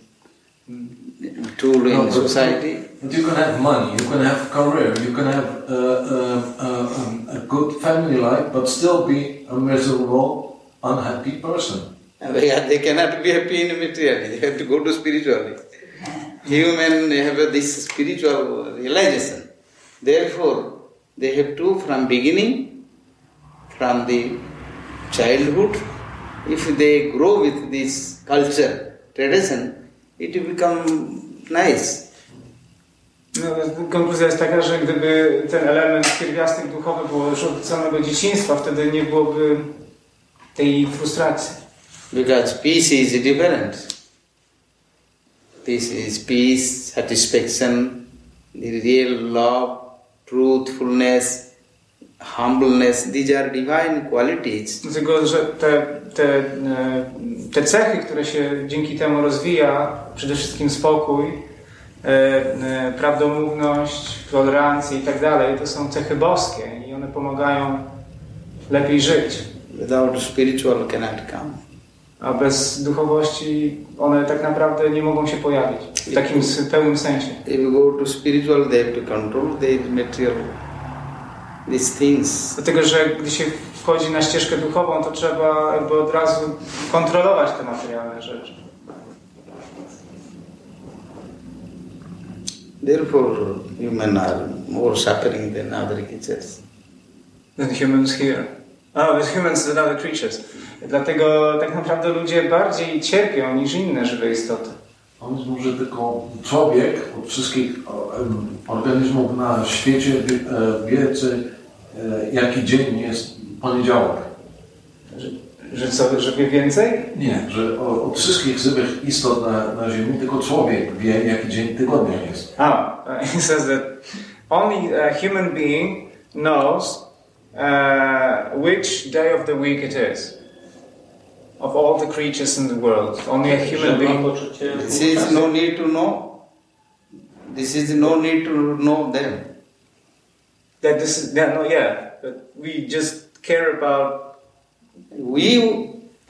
tool No, in society. But you can have money, you can have career, you can have uh, uh, uh, um, a good family life, but still be a miserable, unhappy person. Because they cannot be happy in materially. They have to go to spiritually. Human have this spiritual realization. Therefore, they have to, from beginning, from the childhood, if they grow with this culture, tradition, it will become nice. No, konkluzja jest taka, że gdyby ten element pierwiastek duchowy było już od samego dzieciństwa, wtedy nie byłoby tej frustracji. Because peace is different. This is peace, satisfaction, the real love, truthfulness, humbleness. These are divine qualities. Dlatego, że te, te, e, te cechy, które się dzięki temu rozwija, przede wszystkim spokój, e, e, prawdomówność, tolerancja i tak dalej, to są cechy boskie i one pomagają lepiej żyć. Without spiritual cannot come. A bez duchowości one tak naprawdę nie mogą się pojawić w takim pełnym sensie. If you go to spiritual, they have to control their material, these things. Dlatego, że gdy się wchodzi na ścieżkę duchową, to trzeba jakby od razu kontrolować te materialne rzeczy. Therefore, human are more suffering than other creatures. Than humans here. Oh, than humans than other creatures. Dlatego tak naprawdę ludzie bardziej cierpią niż inne żywe istoty. Pomysł, że tylko człowiek od wszystkich em, organizmów na świecie wie, e, czy, e, jaki dzień jest poniedziałek. Że, że co, że wie więcej? Nie, że od wszystkich żywych istot na, na Ziemi tylko człowiek wie, jaki dzień tygodnia jest. Oh, uh, he says that only a human being knows uh, which day of the week it is. Of all the creatures in the world, only a human being. poczucie This is no need to know. This is no need to know them. That this is, yeah, no, yeah. But we just care about. We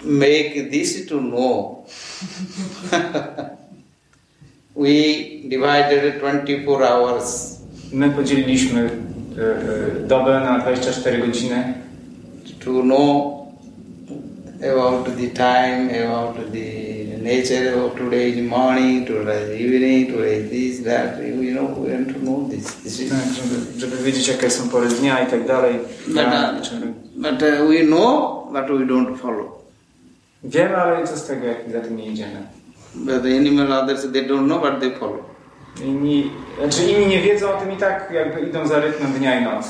make this to know. <laughs> we divided 24 hours My podzieliliśmy dobę na 24 godziny, to know about the time, about the nature of today's morning, today's evening, today's this, that. You know, we want to know this. This is tak, żeby, żeby wiedzieć, jakie są pory dnia i tak dalej. But, Ja, uh, but uh, we know, but we don't follow. Wiemy, ale co z tego, jak za tym nie idziemy. But the animal others, they don't know, but they follow. Inni, znaczy inni nie wiedzą o tym i tak jakby idą za rytmem dnia i nocy.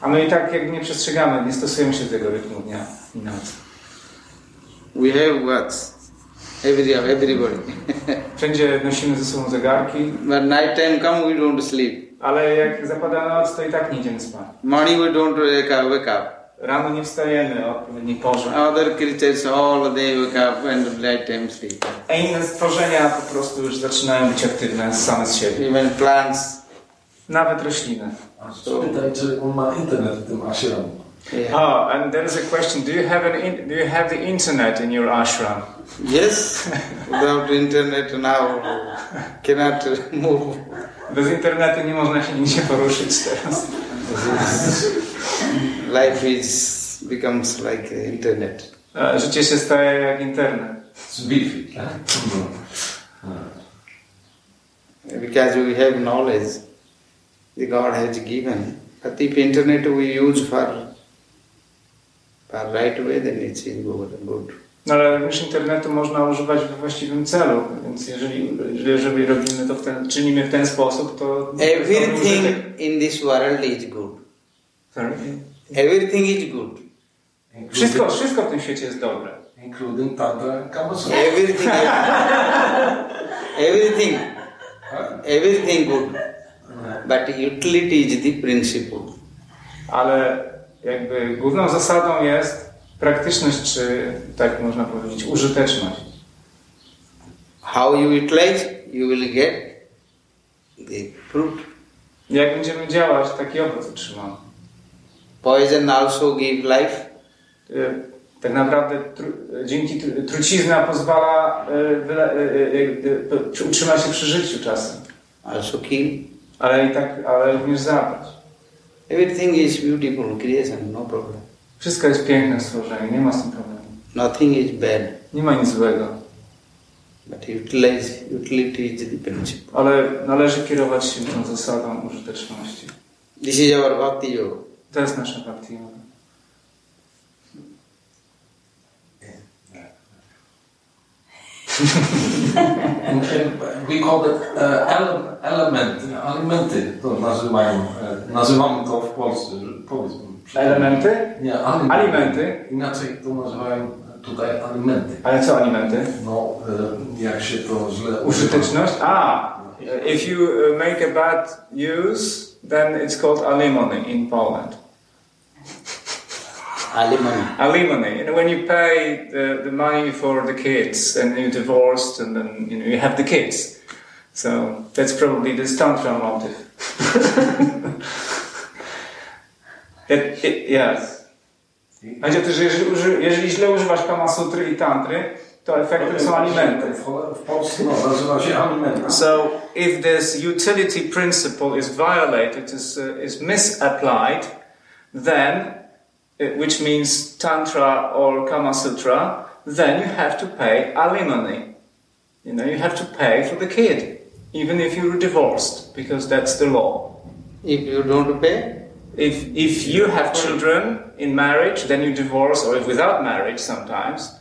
A my i tak jakby nie przestrzegamy, nie stosujemy się do tego rytmu dnia i nocy. We have watch. Every everybody. <laughs> Wszędzie nosimy ze sobą zegarki, but night time come, we don't sleep. ale jak zapada noc, to i tak nie idziemy spać. Morning we don't wake up. Wake up. Rano nie wstajemy o odpowiedniej porze. Other creatures all they wake up and night time sleep. A inne stworzenia po prostu już zaczynają być aktywne same z siebie. Even plants. Nawet rośliny. Spytaj, czy on ma internet w tym ashram. Yeah. Oh, and there is a question. Do you have an in, do you have the internet in your ashram? Yes. <laughs> Without internet now cannot move. Bez internetu nie można się nigdzie poruszyć teraz. Life is becomes like internet. Życie się staje jak internet. Z Wi-Fi. tak? Because we have knowledge, the God has given. But if internet we use for for right way, then it's good. good. No ale również internetu można używać we właściwym celu, więc jeżeli, jeżeli robimy to w ten, czynimy w ten sposób, to... Everything in this world is good. Sorry? Everything is good. Wszystko, wszystko w tym świecie jest dobre. Including Tantra Kama Sutra. Everything. everything. Everything good. But utility is the principle. Ale jakby główną zasadą jest praktyczność, czy tak można powiedzieć, użyteczność. How you utilize, you will get the fruit. Jak będziemy działać, taki owoc otrzymamy. Poison also give life. Y, Tak naprawdę tru, dzięki tru, trucizna pozwala y, y, y, y, utrzymać się przy życiu czasem, Also kill. ale i tak, ale również zabrać. Everything is beautiful creation, no problem. Wszystko jest piękne stworzenie, nie ma z tym problemu. Nothing is bad. Nie ma nic złego. But utilize, utility is the principle. Ale należy kierować się tą zasadą użyteczności. This is our bhakti yoga. To jest nasza bhakti yoga. And, and we call it uh, ele- element, alimenty, to nazywają, e, nazywamy to w Polsce, powiedzmy. Elementy? Nie, alimenty. Alimenty? Inaczej to nazywają tutaj alimenty. Ale co alimenty? No, jak się to źle. Użyteczność? Ah, if you uh, make a bad use, then it's called alimony in Poland. Alimony. Alimony. You know, when you pay the, the money for the kids and you're divorced and then you know you have the kids. So that's probably this tantra motive. it, it, yes. Chodzi o to, że jeżeli, uży, jeżeli źle używasz Kama Sutry i Tantry, to efektem są alimenty. W, w Polsce no, nazywa się alimenty. So if this utility principle is violated, is, uh, is misapplied, then, Uh, which means Tantra or Kama Sutra, then you have to pay alimony. You know, you have to pay for the kid, even if you're divorced, because that's the law. If you don't pay, If, if you have children in marriage, then you divorce, or if without marriage sometimes,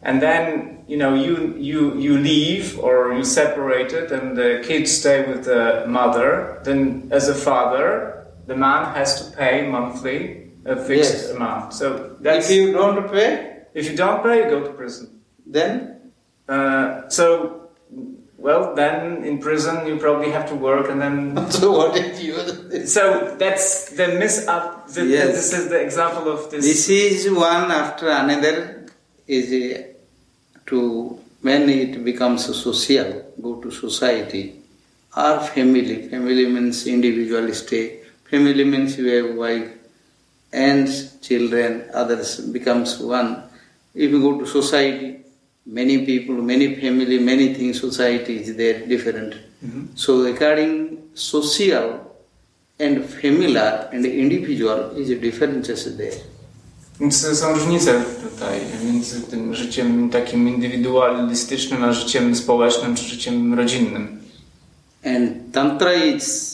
and then you know you you you leave or you separated, and the kids stay with the mother. Then, as a father, the man has to pay monthly a fixed Yes. amount. So that's if you don't pay, if you don't pay, you go to prison. then Uh, so. Well, then in prison you probably have to work, and then <laughs> so what is you? <laughs> so that's the miss up. The, Yes. This is the example of this. This is one after another is a, to when it becomes a social, go to society or family. Family means individual stay. Family means you have wife and children, others becomes one. If you go to society, many people, many family, many things, society is there different. Mm-hmm. So according social and familiar and individual is a differences there. Więc są różnice tutaj między tym życiem takim indywidualistycznym, a życiem społecznym czy życiem rodzinnym. And tantra is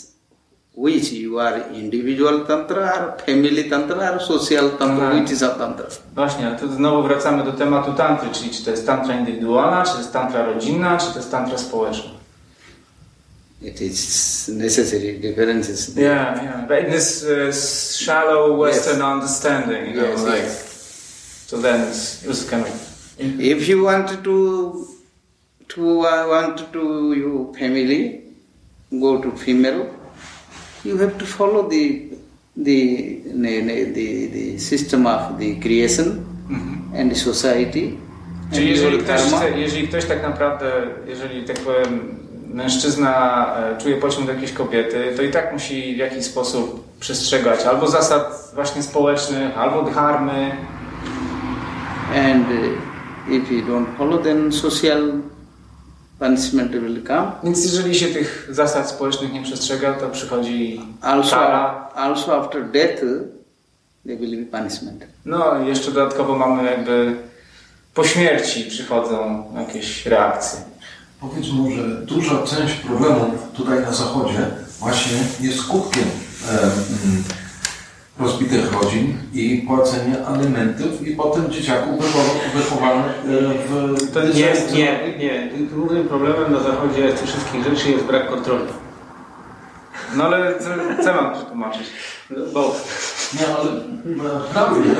which you are individual tantra family tantra or social tantra, Mhm. which is a tantra. Właśnie, ale tu znowu wracamy do tematu tantry, czyli czy to jest tantra indywidualna, czy to jest tantra rodzinna, czy to jest tantra społeczna. It is necessary differences. Yeah, yeah. But in this uh, shallow Western Yes. understanding, you know, Yes, like, yes. so then it's, it's kind of, If you want to to uh, want to you family go to female, you have to follow the the the, the, the system of the creation and the society. and Czyli jeżeli your ktoś, chce, jeżeli ktoś tak naprawdę, jeżeli tak powiem, mężczyzna e, czuje pociąg do jakiejś kobiety, to i tak musi w jakiś sposób przestrzegać albo zasad właśnie społecznych, albo dharmy. And uh, if you don't follow, then social punishment will come. Więc jeżeli się tych zasad społecznych nie przestrzega, to przychodzi Also, kara. also after death, there will be punishment. No i jeszcze dodatkowo mamy jakby po śmierci przychodzą jakieś reakcje. Powiedz mu, że duża część problemów tutaj na Zachodzie właśnie jest skutkiem e, rozbitych rodzin i płacenia alimentów i potem dzieciaków wychow- wychowanych e, w... To nie, nie, nie. Głównym problemem na zachodzie tych wszystkich rzeczy jest brak kontroli. No ale co, co mam przetłumaczyć? No, Bo Nie, ale prawnie,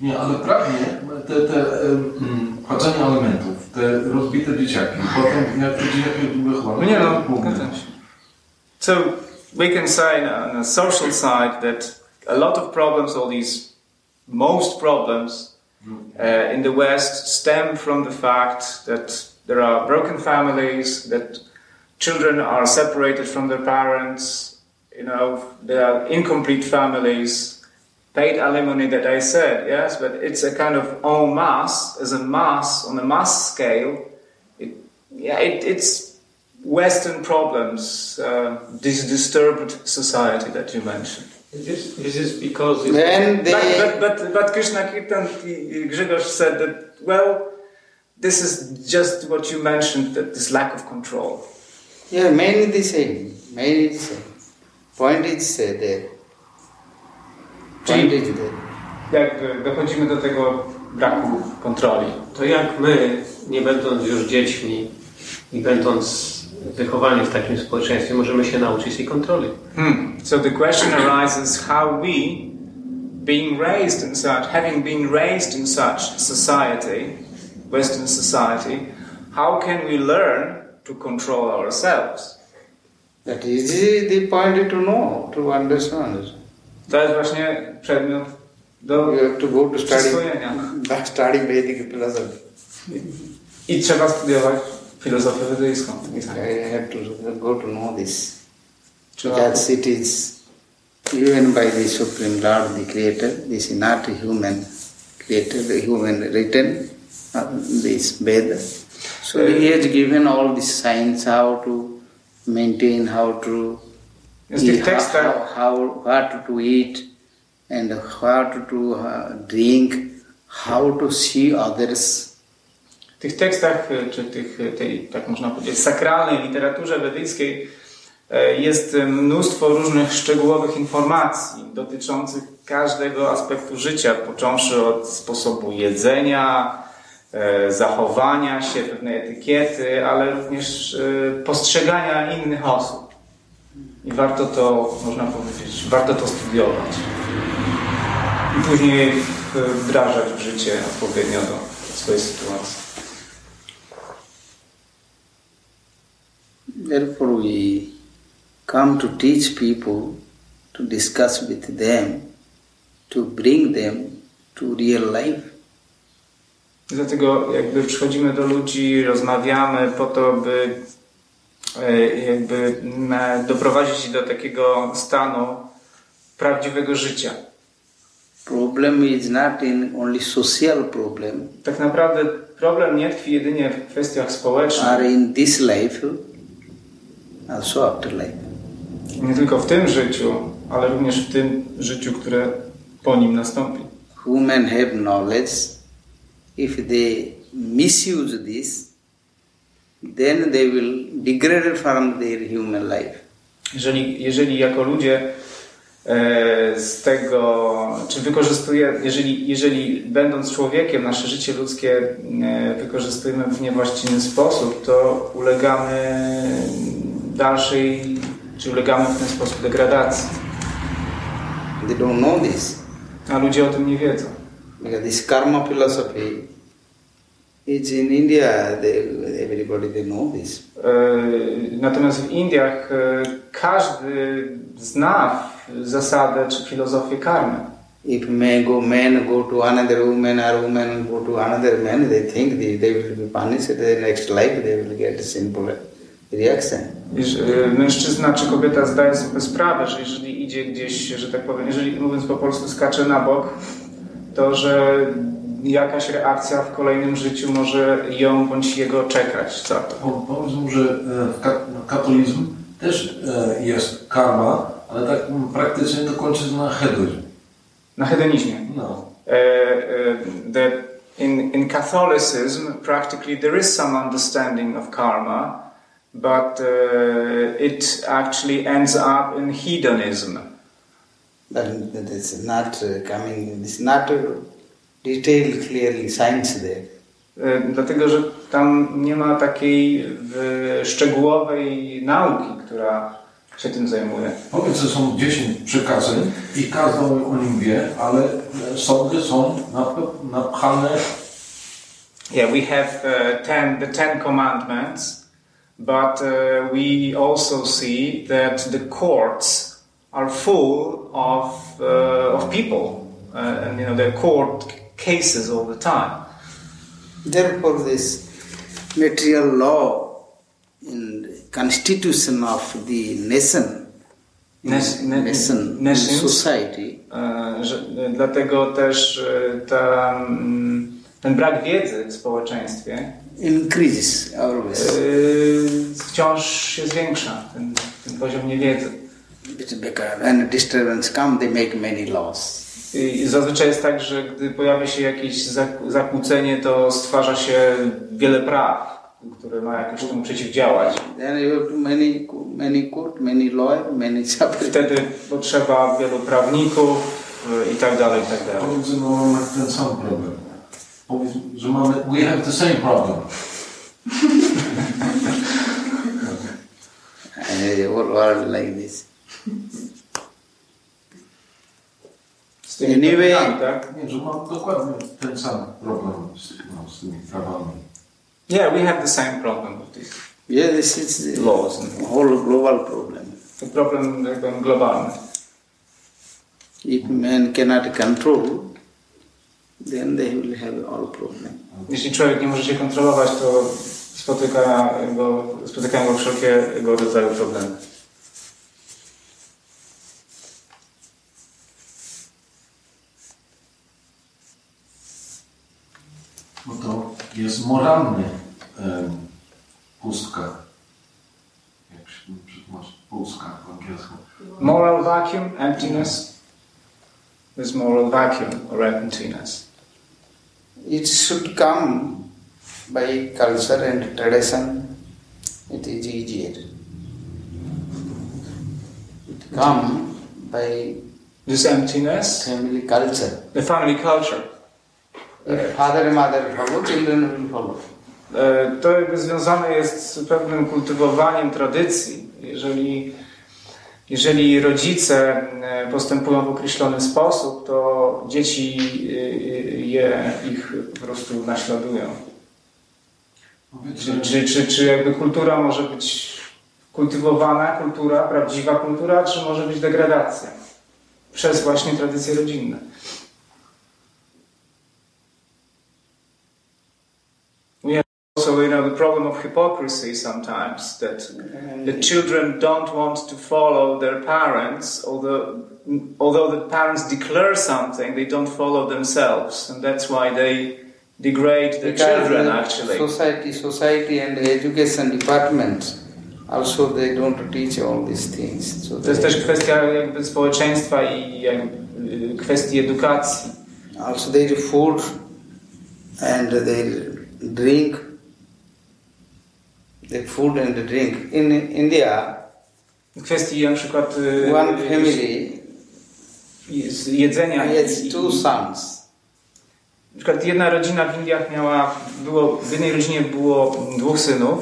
nie, ale prawnie te, te płacenie alimentów, te rozbite dzieciaki, potem jak te dzieciaki wychowane... Nie no, zgadzam się. So we can say on a social side that a lot of problems, all these most problems uh, in the West stem from the fact that there are broken families, that children are separated from their parents, you know, there are incomplete families, paid alimony that I said, yes, but it's a kind of en masse, as a mass, on a mass scale, it, yeah, it, it's Western problems, uh, this disturbed society that you mentioned. This, this is because it's, When they But, but, but, but Krishna Kirtan, Grzegorz said that, well, this is just what you mentioned that this lack of control. Yeah, mainly the same. Mainly the same. Point is uh, there. Point Czyli- is there. Jak dochodzimy do tego braku kontroli? To jak my, nie będąc już dziećmi i będąc wychowani w takim społeczeństwie, możemy się nauczyć tej kontroli? Hmm. So the question arises how we, being raised in such, having been raised in such society, Western society, how can we learn to control ourselves? That is the point to know, to understand. To jest właśnie przedmiot do You have to go to study, przyswojenia. study Vedic philosophy. I trzeba studiować filozofię wedyjską. I have to go to know this. Because it is given by the Supreme Lord, the Creator. This is not human created, human written, uh, this Veda. So he has given all the signs how to maintain, how to tych eat, how, tekstach, how, what to eat, and what to uh, drink, how to see others. Tych tekstach, y, czy tych, y, tej, tak można powiedzieć, sakralnej literaturze wedyjskiej e, jest mnóstwo różnych szczegółowych informacji dotyczących każdego aspektu życia, począwszy od sposobu jedzenia, e, zachowania się, pewnej etykiety, ale również e, postrzegania innych osób. I warto to, można powiedzieć, warto to studiować. I później wdrażać w życie odpowiednio do swojej sytuacji. Therefore, we come to teach people, to discuss with them, to bring them to real life. Dlatego jakby przychodzimy do ludzi, rozmawiamy po to, by e, jakby doprowadzić do takiego stanu prawdziwego życia. Problem is not in only social problem Tak naprawdę problem nie tkwi jedynie w kwestiach społecznych, in this life, also after life. nie tylko w tym życiu, ale również w tym życiu, które po nim nastąpi. Human have knowledge. If they misuse this, then they will degrade from their human life. Jeżeli, jeżeli jako ludzie e, z tego, czy wykorzystuje, jeżeli, jeżeli będąc człowiekiem nasze życie ludzkie e, wykorzystujemy w niewłaściwy sposób, to ulegamy dalszej, czy ulegamy w ten sposób degradacji. They don't know this. A ludzie o tym nie wiedzą. Because this karma philosophy is in India, they, everybody they know this. E, Natomiast w Indiach e, każdy zna zasadę czy filozofię karmy. If may go man go to another woman or woman go to another man, they think they, they will be punished in the next life, they will get sinful Mężczyzna czy kobieta zdaje sobie sprawę, że jeżeli idzie gdzieś, że tak powiem, jeżeli mówiąc po polsku skacze na bok, to że jakaś reakcja w kolejnym życiu może ją bądź jego czekać za to. Po- Powiedzmy, że e, w ka- katolizm też e, jest karma, ale tak praktycznie to kończy na hedonizm. Na hedonizmie. No. uh, that in, in Catholicism, practically there is some understanding of karma, but uh, it actually ends up in hedonism. That, that is not uh, coming, it's not uh, detailed clearly science there. E, Dlatego, że tam nie ma takiej w, szczegółowej nauki, która się tym zajmuje. Powiedz, że są 10 przekazań i każdy o nim wie, ale sądy są nap- napchane Yeah, we have uh, ten, the Ten Commandments, but uh, we also see that the courts are full of, uh, of people, uh, and you know, there are court cases all the time. Therefore, this material law in constitution of the nation, nation, nations. society, e, dlatego też ta, mm, ten brak wiedzy w społeczeństwie increases always. e, wciąż się zwiększa, ten, ten poziom niewiedzy. When disturbance come, they make many laws. I zazwyczaj jest tak, że gdy pojawia się jakieś zak- zakłócenie, to stwarza się wiele praw, które ma jakoś temu przeciwdziałać. Then you have to many, many court, many lawyer, many. <laughs> Wtedy potrzeba wielu prawników y, i tak dalej, i tak dalej. Ten sam problem. Powiedz, że mamy, we have the same problem. And the whole world like this. Z tymi Anyway- prawnikami, tak? Nie, że mamy dokładnie ten sam problem z, no, z tymi prawami. Yeah, we have the same problem with this. Yeah, this is the Laws. whole global problem. To problem jakby globalny. If man cannot control, then they will have all problem. Jeśli człowiek nie może się kontrolować, to spotyka go, spotykają go wszelkiego rodzaju problemy. Bo to jest moralny em, pustka. Jak się przetłumaczy? Pustka w angielsku. Moral vacuum, emptiness. This moral vacuum or emptiness. It should come by culture and tradition. It is easier. It come by This emptiness, family culture. the family culture. If father and mother follow, children will follow. To jakby związane jest z pewnym kultywowaniem tradycji. Jeżeli, jeżeli rodzice e, postępują w określony sposób, to dzieci e, je, ich po prostu naśladują. Czy, że czy, czy, czy jakby kultura może być kultywowana, kultura, prawdziwa kultura, czy może być degradacja? Przez właśnie tradycje rodzinne. Also you know, the problem of hypocrisy sometimes, that the children don't want to follow their parents, although, although the parents declare something, they don't follow themselves, and that's why they degrade the children the actually. Society, society and the education department also they don't teach all these things. So To jest they- też kwestia jakby społeczeństwa i jakby kwestii edukacji. also their food and they drink. The food and the drink. In India, W kwestii na przykład y, one y, family z jedzenia. i- two sons. Na przykład jedna rodzina w Indiach miała, było, w jednej rodzinie było dwóch synów.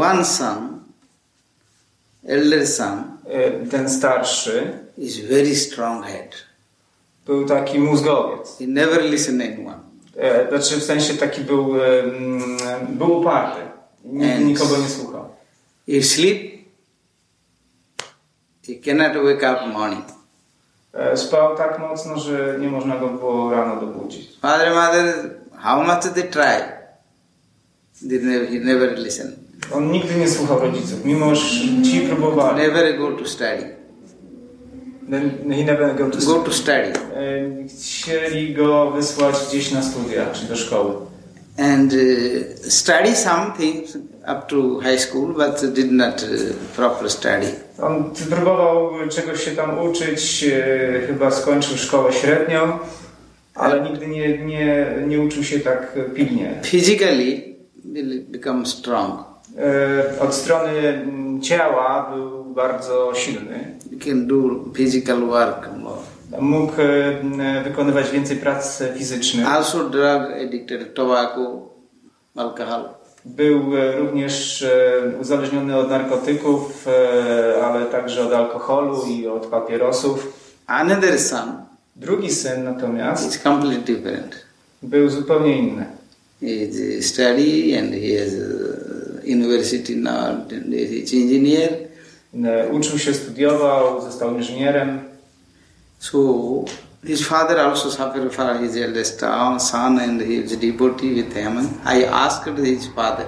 One son, elder son, Y, Ten starszy is very strong head. był taki mózgowiec. He never listen anyone. E, Znaczy w sensie taki był, był uparty. Nigdy nikogo nie słuchał. He sleep, he cannot wake up morning. E, Spał tak mocno, że nie można go było rano dobudzić. Father mother, how much they try, they never, he never listen. On nigdy nie słuchał rodziców, mimo że ci próbowali. Never go to study. Then he never go to Go to study. E, Chcieli go wysłać gdzieś na studia, czy do szkoły. And uh, study some things up to high school, but did not uh, proper study. On próbował czegoś się tam uczyć, e, chyba skończył szkołę średnią, ale nigdy nie, nie, nie uczył się tak pilnie. Physically, will become strong. E, Od strony mm, ciała był bardzo silny. You can do physical work more. Mógł e, wykonywać więcej prac fizycznych. Also drug addicted, tobacco, alcohol. Był e, również e, uzależniony od narkotyków, ale także od alkoholu i od papierosów. Another son Drugi syn natomiast is completely different. był zupełnie inny. He is study and he has uh, university now. He is engineer. Uczył się, studiował, został inżynierem. So his father also suffered for his eldest son, and he was devotee with him. I asked his father,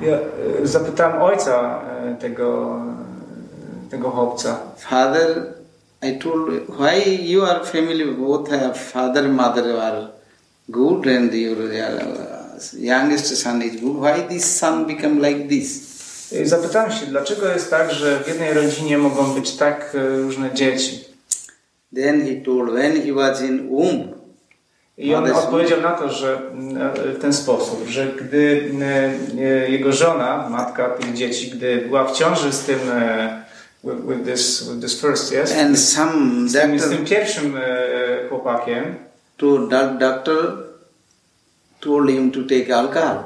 Ja e, zapytałem ojca e, tego, tego chłopca. Father, I told why you are family both have father mother are good and your uh, youngest son is good. Why this son become like this? I Zapytałem się, dlaczego jest tak, że w jednej rodzinie mogą być tak e, różne dzieci. Then he told when he was in womb, I on odpowiedział na to, że mm, w ten sposób, że gdy e, e, jego żona, matka tych dzieci, gdy była w ciąży z tym e, with, with this, with this first, yes? and some Z tym, z tym doctor, pierwszym e, chłopakiem, to doc- doctor told him to take alcohol.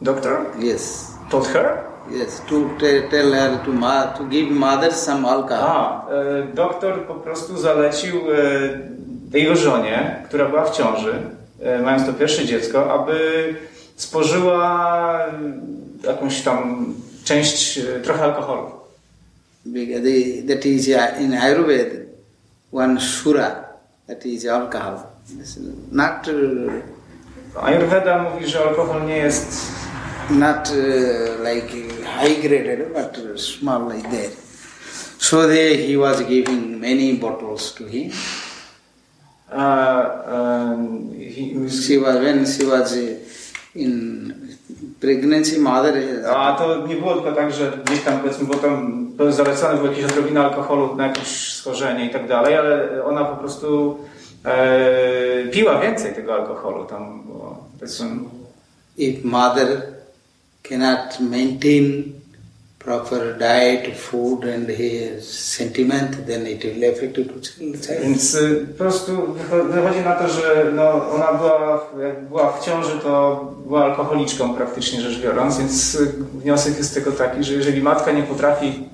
doktor Yes, told her, yes, to te- tell her to ma- to give mother some alcohol. a, e, doktor po prostu zalecił e, jego żonie, która była w ciąży, e, mając to pierwsze dziecko, aby spożyła jakąś tam część, trochę alkoholu. That is in Ayurveda, one sura, that is alcohol. Not uh, Ayurveda mówi, że alkohol nie jest not uh, like high graded, but small like that. So they, he was giving many bottles to him. Uh, um, he was, She was when she was in pregnancy, mother. a to nie było tylko tak, że gdzieś tam powiedzmy, bo tam był zalecany był jakiś odrobina alkoholu na jakieś schorzenie i tak dalej, ale ona po prostu e, piła więcej tego alkoholu. Tam było, powiedzmy, If mother cannot maintain proper diet, food, and his sentiment, then it will affect to child. Więc y, po prostu wycho- wychodzi na to, że no, ona była, jak była w ciąży, to była alkoholiczką praktycznie rzecz biorąc, więc y, wniosek jest tego taki, że jeżeli matka nie potrafi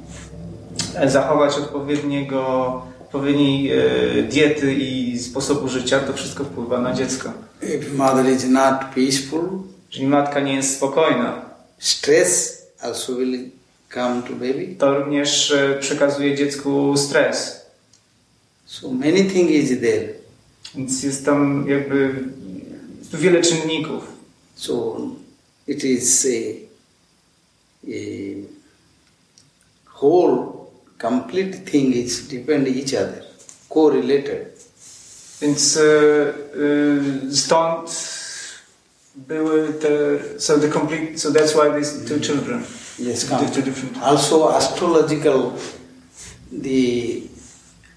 zachować odpowiedniego, odpowiedniej e, diety i sposobu życia, to wszystko wpływa na dziecko. If mother is not peaceful, Jeżeli matka nie jest spokojna, stress also will come to baby. to również e, przekazuje dziecku stres. So many things is there. Więc jest tam jakby wiele czynników. So it is a, a whole complete thing is depend each other, correlated. Więc e, e, stąd były te so the complete so that's why these two children Yes, the two different Also astrological, the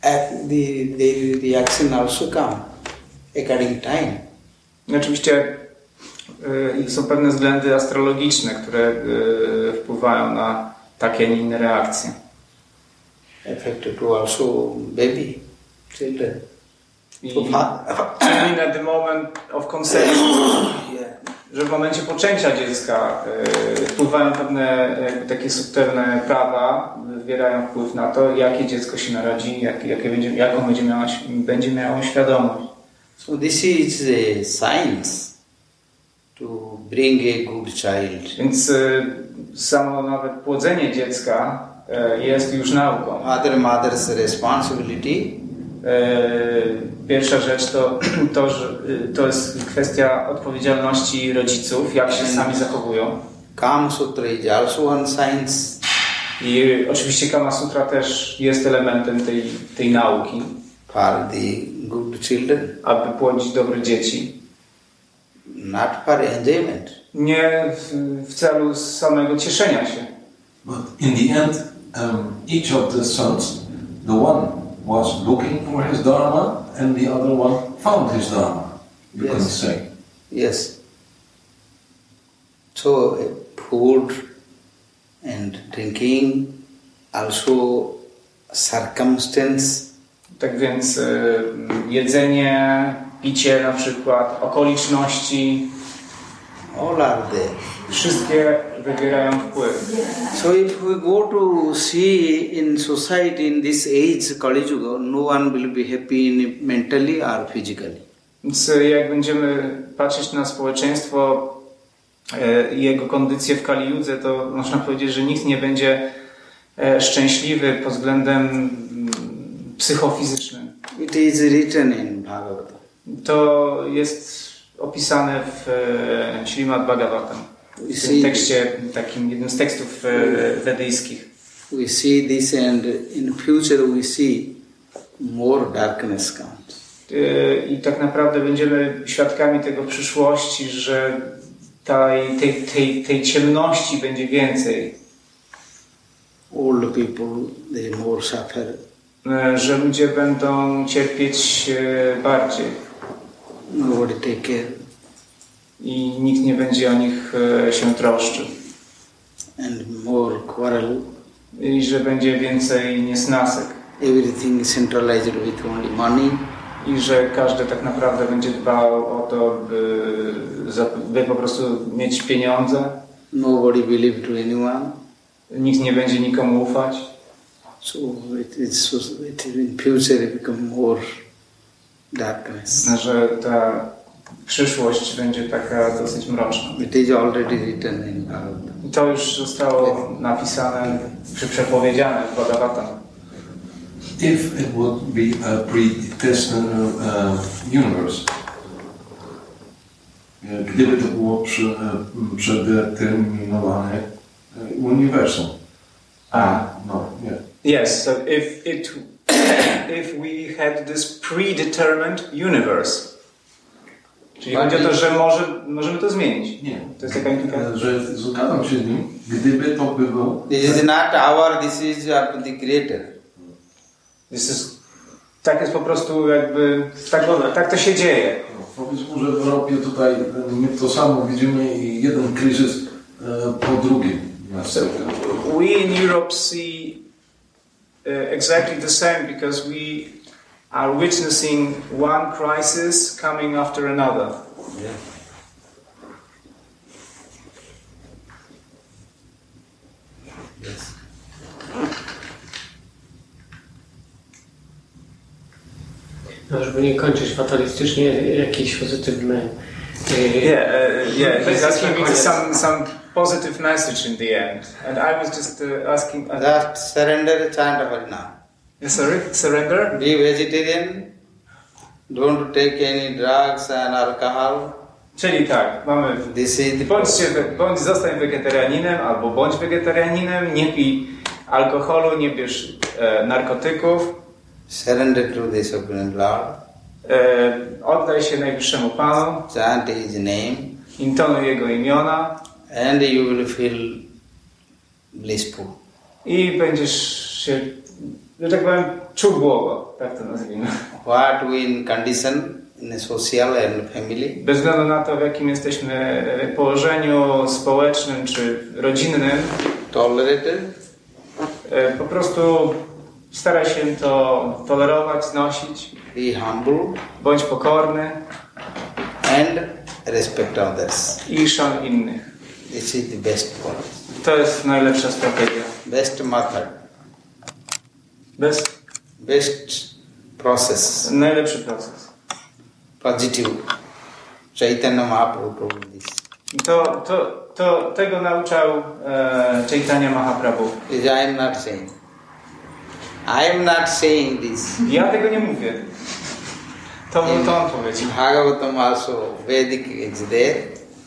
act, the the reaction also come according time. I Oczywiście e, są pewne względy astrologiczne, które e, wpływają na takie, a nie inne reakcje. Affected to also baby, children. I To fa- mean at the moment of conception. <coughs> że w momencie poczęcia dziecka e, wpływają pewne takie subtelne prawa, wywierają wpływ na to, jakie dziecko się narodzi, jak, jakie będzie, jaką będzie miało, będzie miało świadomość. So this is a science to bring a good child. Więc e, samo nawet płodzenie dziecka e, jest już nauką. Father, mother's responsibility Pierwsza rzecz to, <clears throat> to, że e, to jest kwestia odpowiedzialności rodziców, jak się sami zachowują. Kama Sutra is also one science. I oczywiście Kama Sutra też jest elementem tej, tej nauki, for the good children, aby płodzić dobre dzieci. not for enjoyment. Nie w, w celu samego cieszenia się. But in the end, um, each of the sons, the one was looking for his dharma, and the other one found his dharma. You can Yes. say. Yes. So food and drinking, also circumstance, Tak więc e, jedzenie, picie na przykład, okoliczności, all are there. Wszystkie wywierają wpływ. So if we go to see in society in this age, Kali Yuga, no one will be happy mentally or physically. Więc e, jak będziemy patrzeć na społeczeństwo e, i jego kondycję w Kali Judze, to można powiedzieć, że nikt nie będzie e, szczęśliwy pod względem mm, psychofizycznym. It is written in Bhagavatam. To jest opisane w e, Śrimad Bhagavatam. W tym tekście, takim jednym z tekstów e, wedyjskich. We see this and in future we see more darkness comes. E, I tak naprawdę będziemy świadkami tego przyszłości, że tej, tej, tej, tej ciemności będzie więcej. Old people, they more suffer e, że ludzie będą cierpieć bardziej Nobody take care. I nikt nie będzie o nich e, się troszczył. And more quarrel. I że będzie więcej niesnasek. Everything centralized with only money. I że każdy tak naprawdę będzie dbał o to, by, by po prostu mieć pieniądze. Nobody believe to anyone. Nikt nie będzie nikomu ufać. So it it is in future it become more darkness. Że ta przyszłość będzie taka dosyć mroczna. It is already written in. I to już zostało napisane, czy przepowiedziane w Bhagavatam. If it would be a predestined uh, universe, e, gdyby to było e, przedeterminowane e, uniwersum. A. No, nie. Yes, so if it <coughs> if we had this predetermined universe. Czyli chodzi o to, że może, możemy to zmienić. Nie. To jest taka implikacja. E, Że zgadzam się z nim, gdyby to było This is not our, this is the Creator. This is, tak jest po prostu jakby, tak, tak to się dzieje. No, Powiedzmy, że w Europie tutaj e, my to samo widzimy i jeden kryzys e, po drugim. So we in Europe see uh, exactly the same because we are witnessing one crisis coming after another. No, żeby nie kończyć fatalistycznie, jakieś pozytywne... e, Yeah, uh, yeah. He's asking me some some positive message in the end, and I was just uh, asking. Uh, Just surrender, chant Harinam. Sorry, surrender. Be vegetarian, don't take any drugs and alcohol. Czyli tak, mamy This is the Bądźcie, we- bądź zostań wegetarianinem, albo bądź wegetarianinem, nie pij alkoholu, nie bierz e, narkotyków, surrender to the Supreme Lord, e, oddaj się Najwyższemu Panu, chant His name, intonuj Jego imiona. And you will feel blissful. i będziesz się, że tak powiem, czuł błogo, tak to nazwijmy. What we in condition in social and family, Bez względu na to, w jakim jesteśmy e, położeniu społecznym czy rodzinnym, tolerated, e, po prostu staraj się to tolerować, znosić, be humble, bądź pokorny and respect others. i szanuj innych. This is the best policy, To jest najlepsza strategia. best method, Bez best process, najlepszy proces. positive. Chaitanya Mahaprabhu this. I To, to, to, tego nauczał e, Chaitanya Mahaprabhu. I am not saying. I am not saying this. Ja tego nie mówię. To, to on powiedział. Bhagavatam also Vedic is there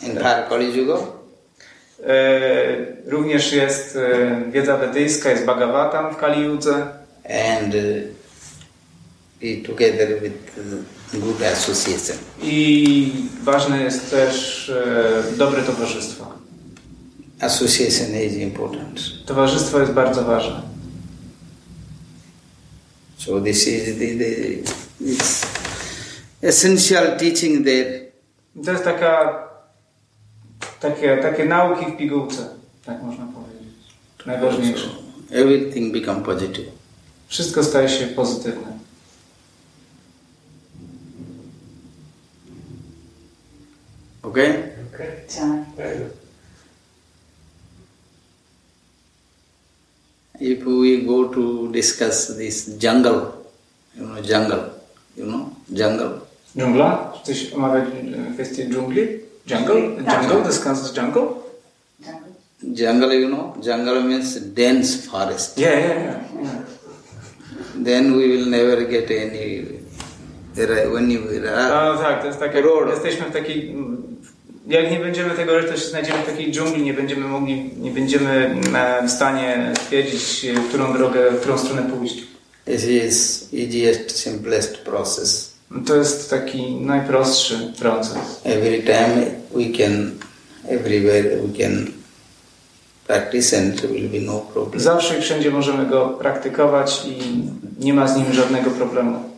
in Kali Yuga. E, również jest e, wiedza wedyjska, jest Bhagavatam w Kali Yudze and uh, be together with uh, good association. i ważne jest też e, dobre towarzystwo. Association is important. Towarzystwo jest bardzo ważne. So this is the, the it's essential teaching there. To jest taka, takie, takie nauki w pigułce, tak można powiedzieć. Najważniejsze. Everything become positive. Wszystko staje się pozytywne. Okay? Okay. If we go to discuss this jungle, you know, jungle, you know, jungle. Dżungla? Chcesz omawiać kwestię dżungli? Jungle? Jungle? Discuss the jungle? Jungle, you know, jungle means dense forest. Yeah, yeah, yeah. yeah. Then we will never get any. When you No tak, to jest tak, jak Road. jesteśmy w takiej... Jak nie będziemy tego robić, to się znajdziemy w takiej dżungli, nie będziemy mogli, nie będziemy w stanie stwierdzić, e, którą drogę, w którą stronę pójść. This is easiest, simplest process. To jest taki najprostszy proces. Every time we can, everywhere we can no. Zawsze i wszędzie możemy go praktykować i nie ma z nim żadnego problemu.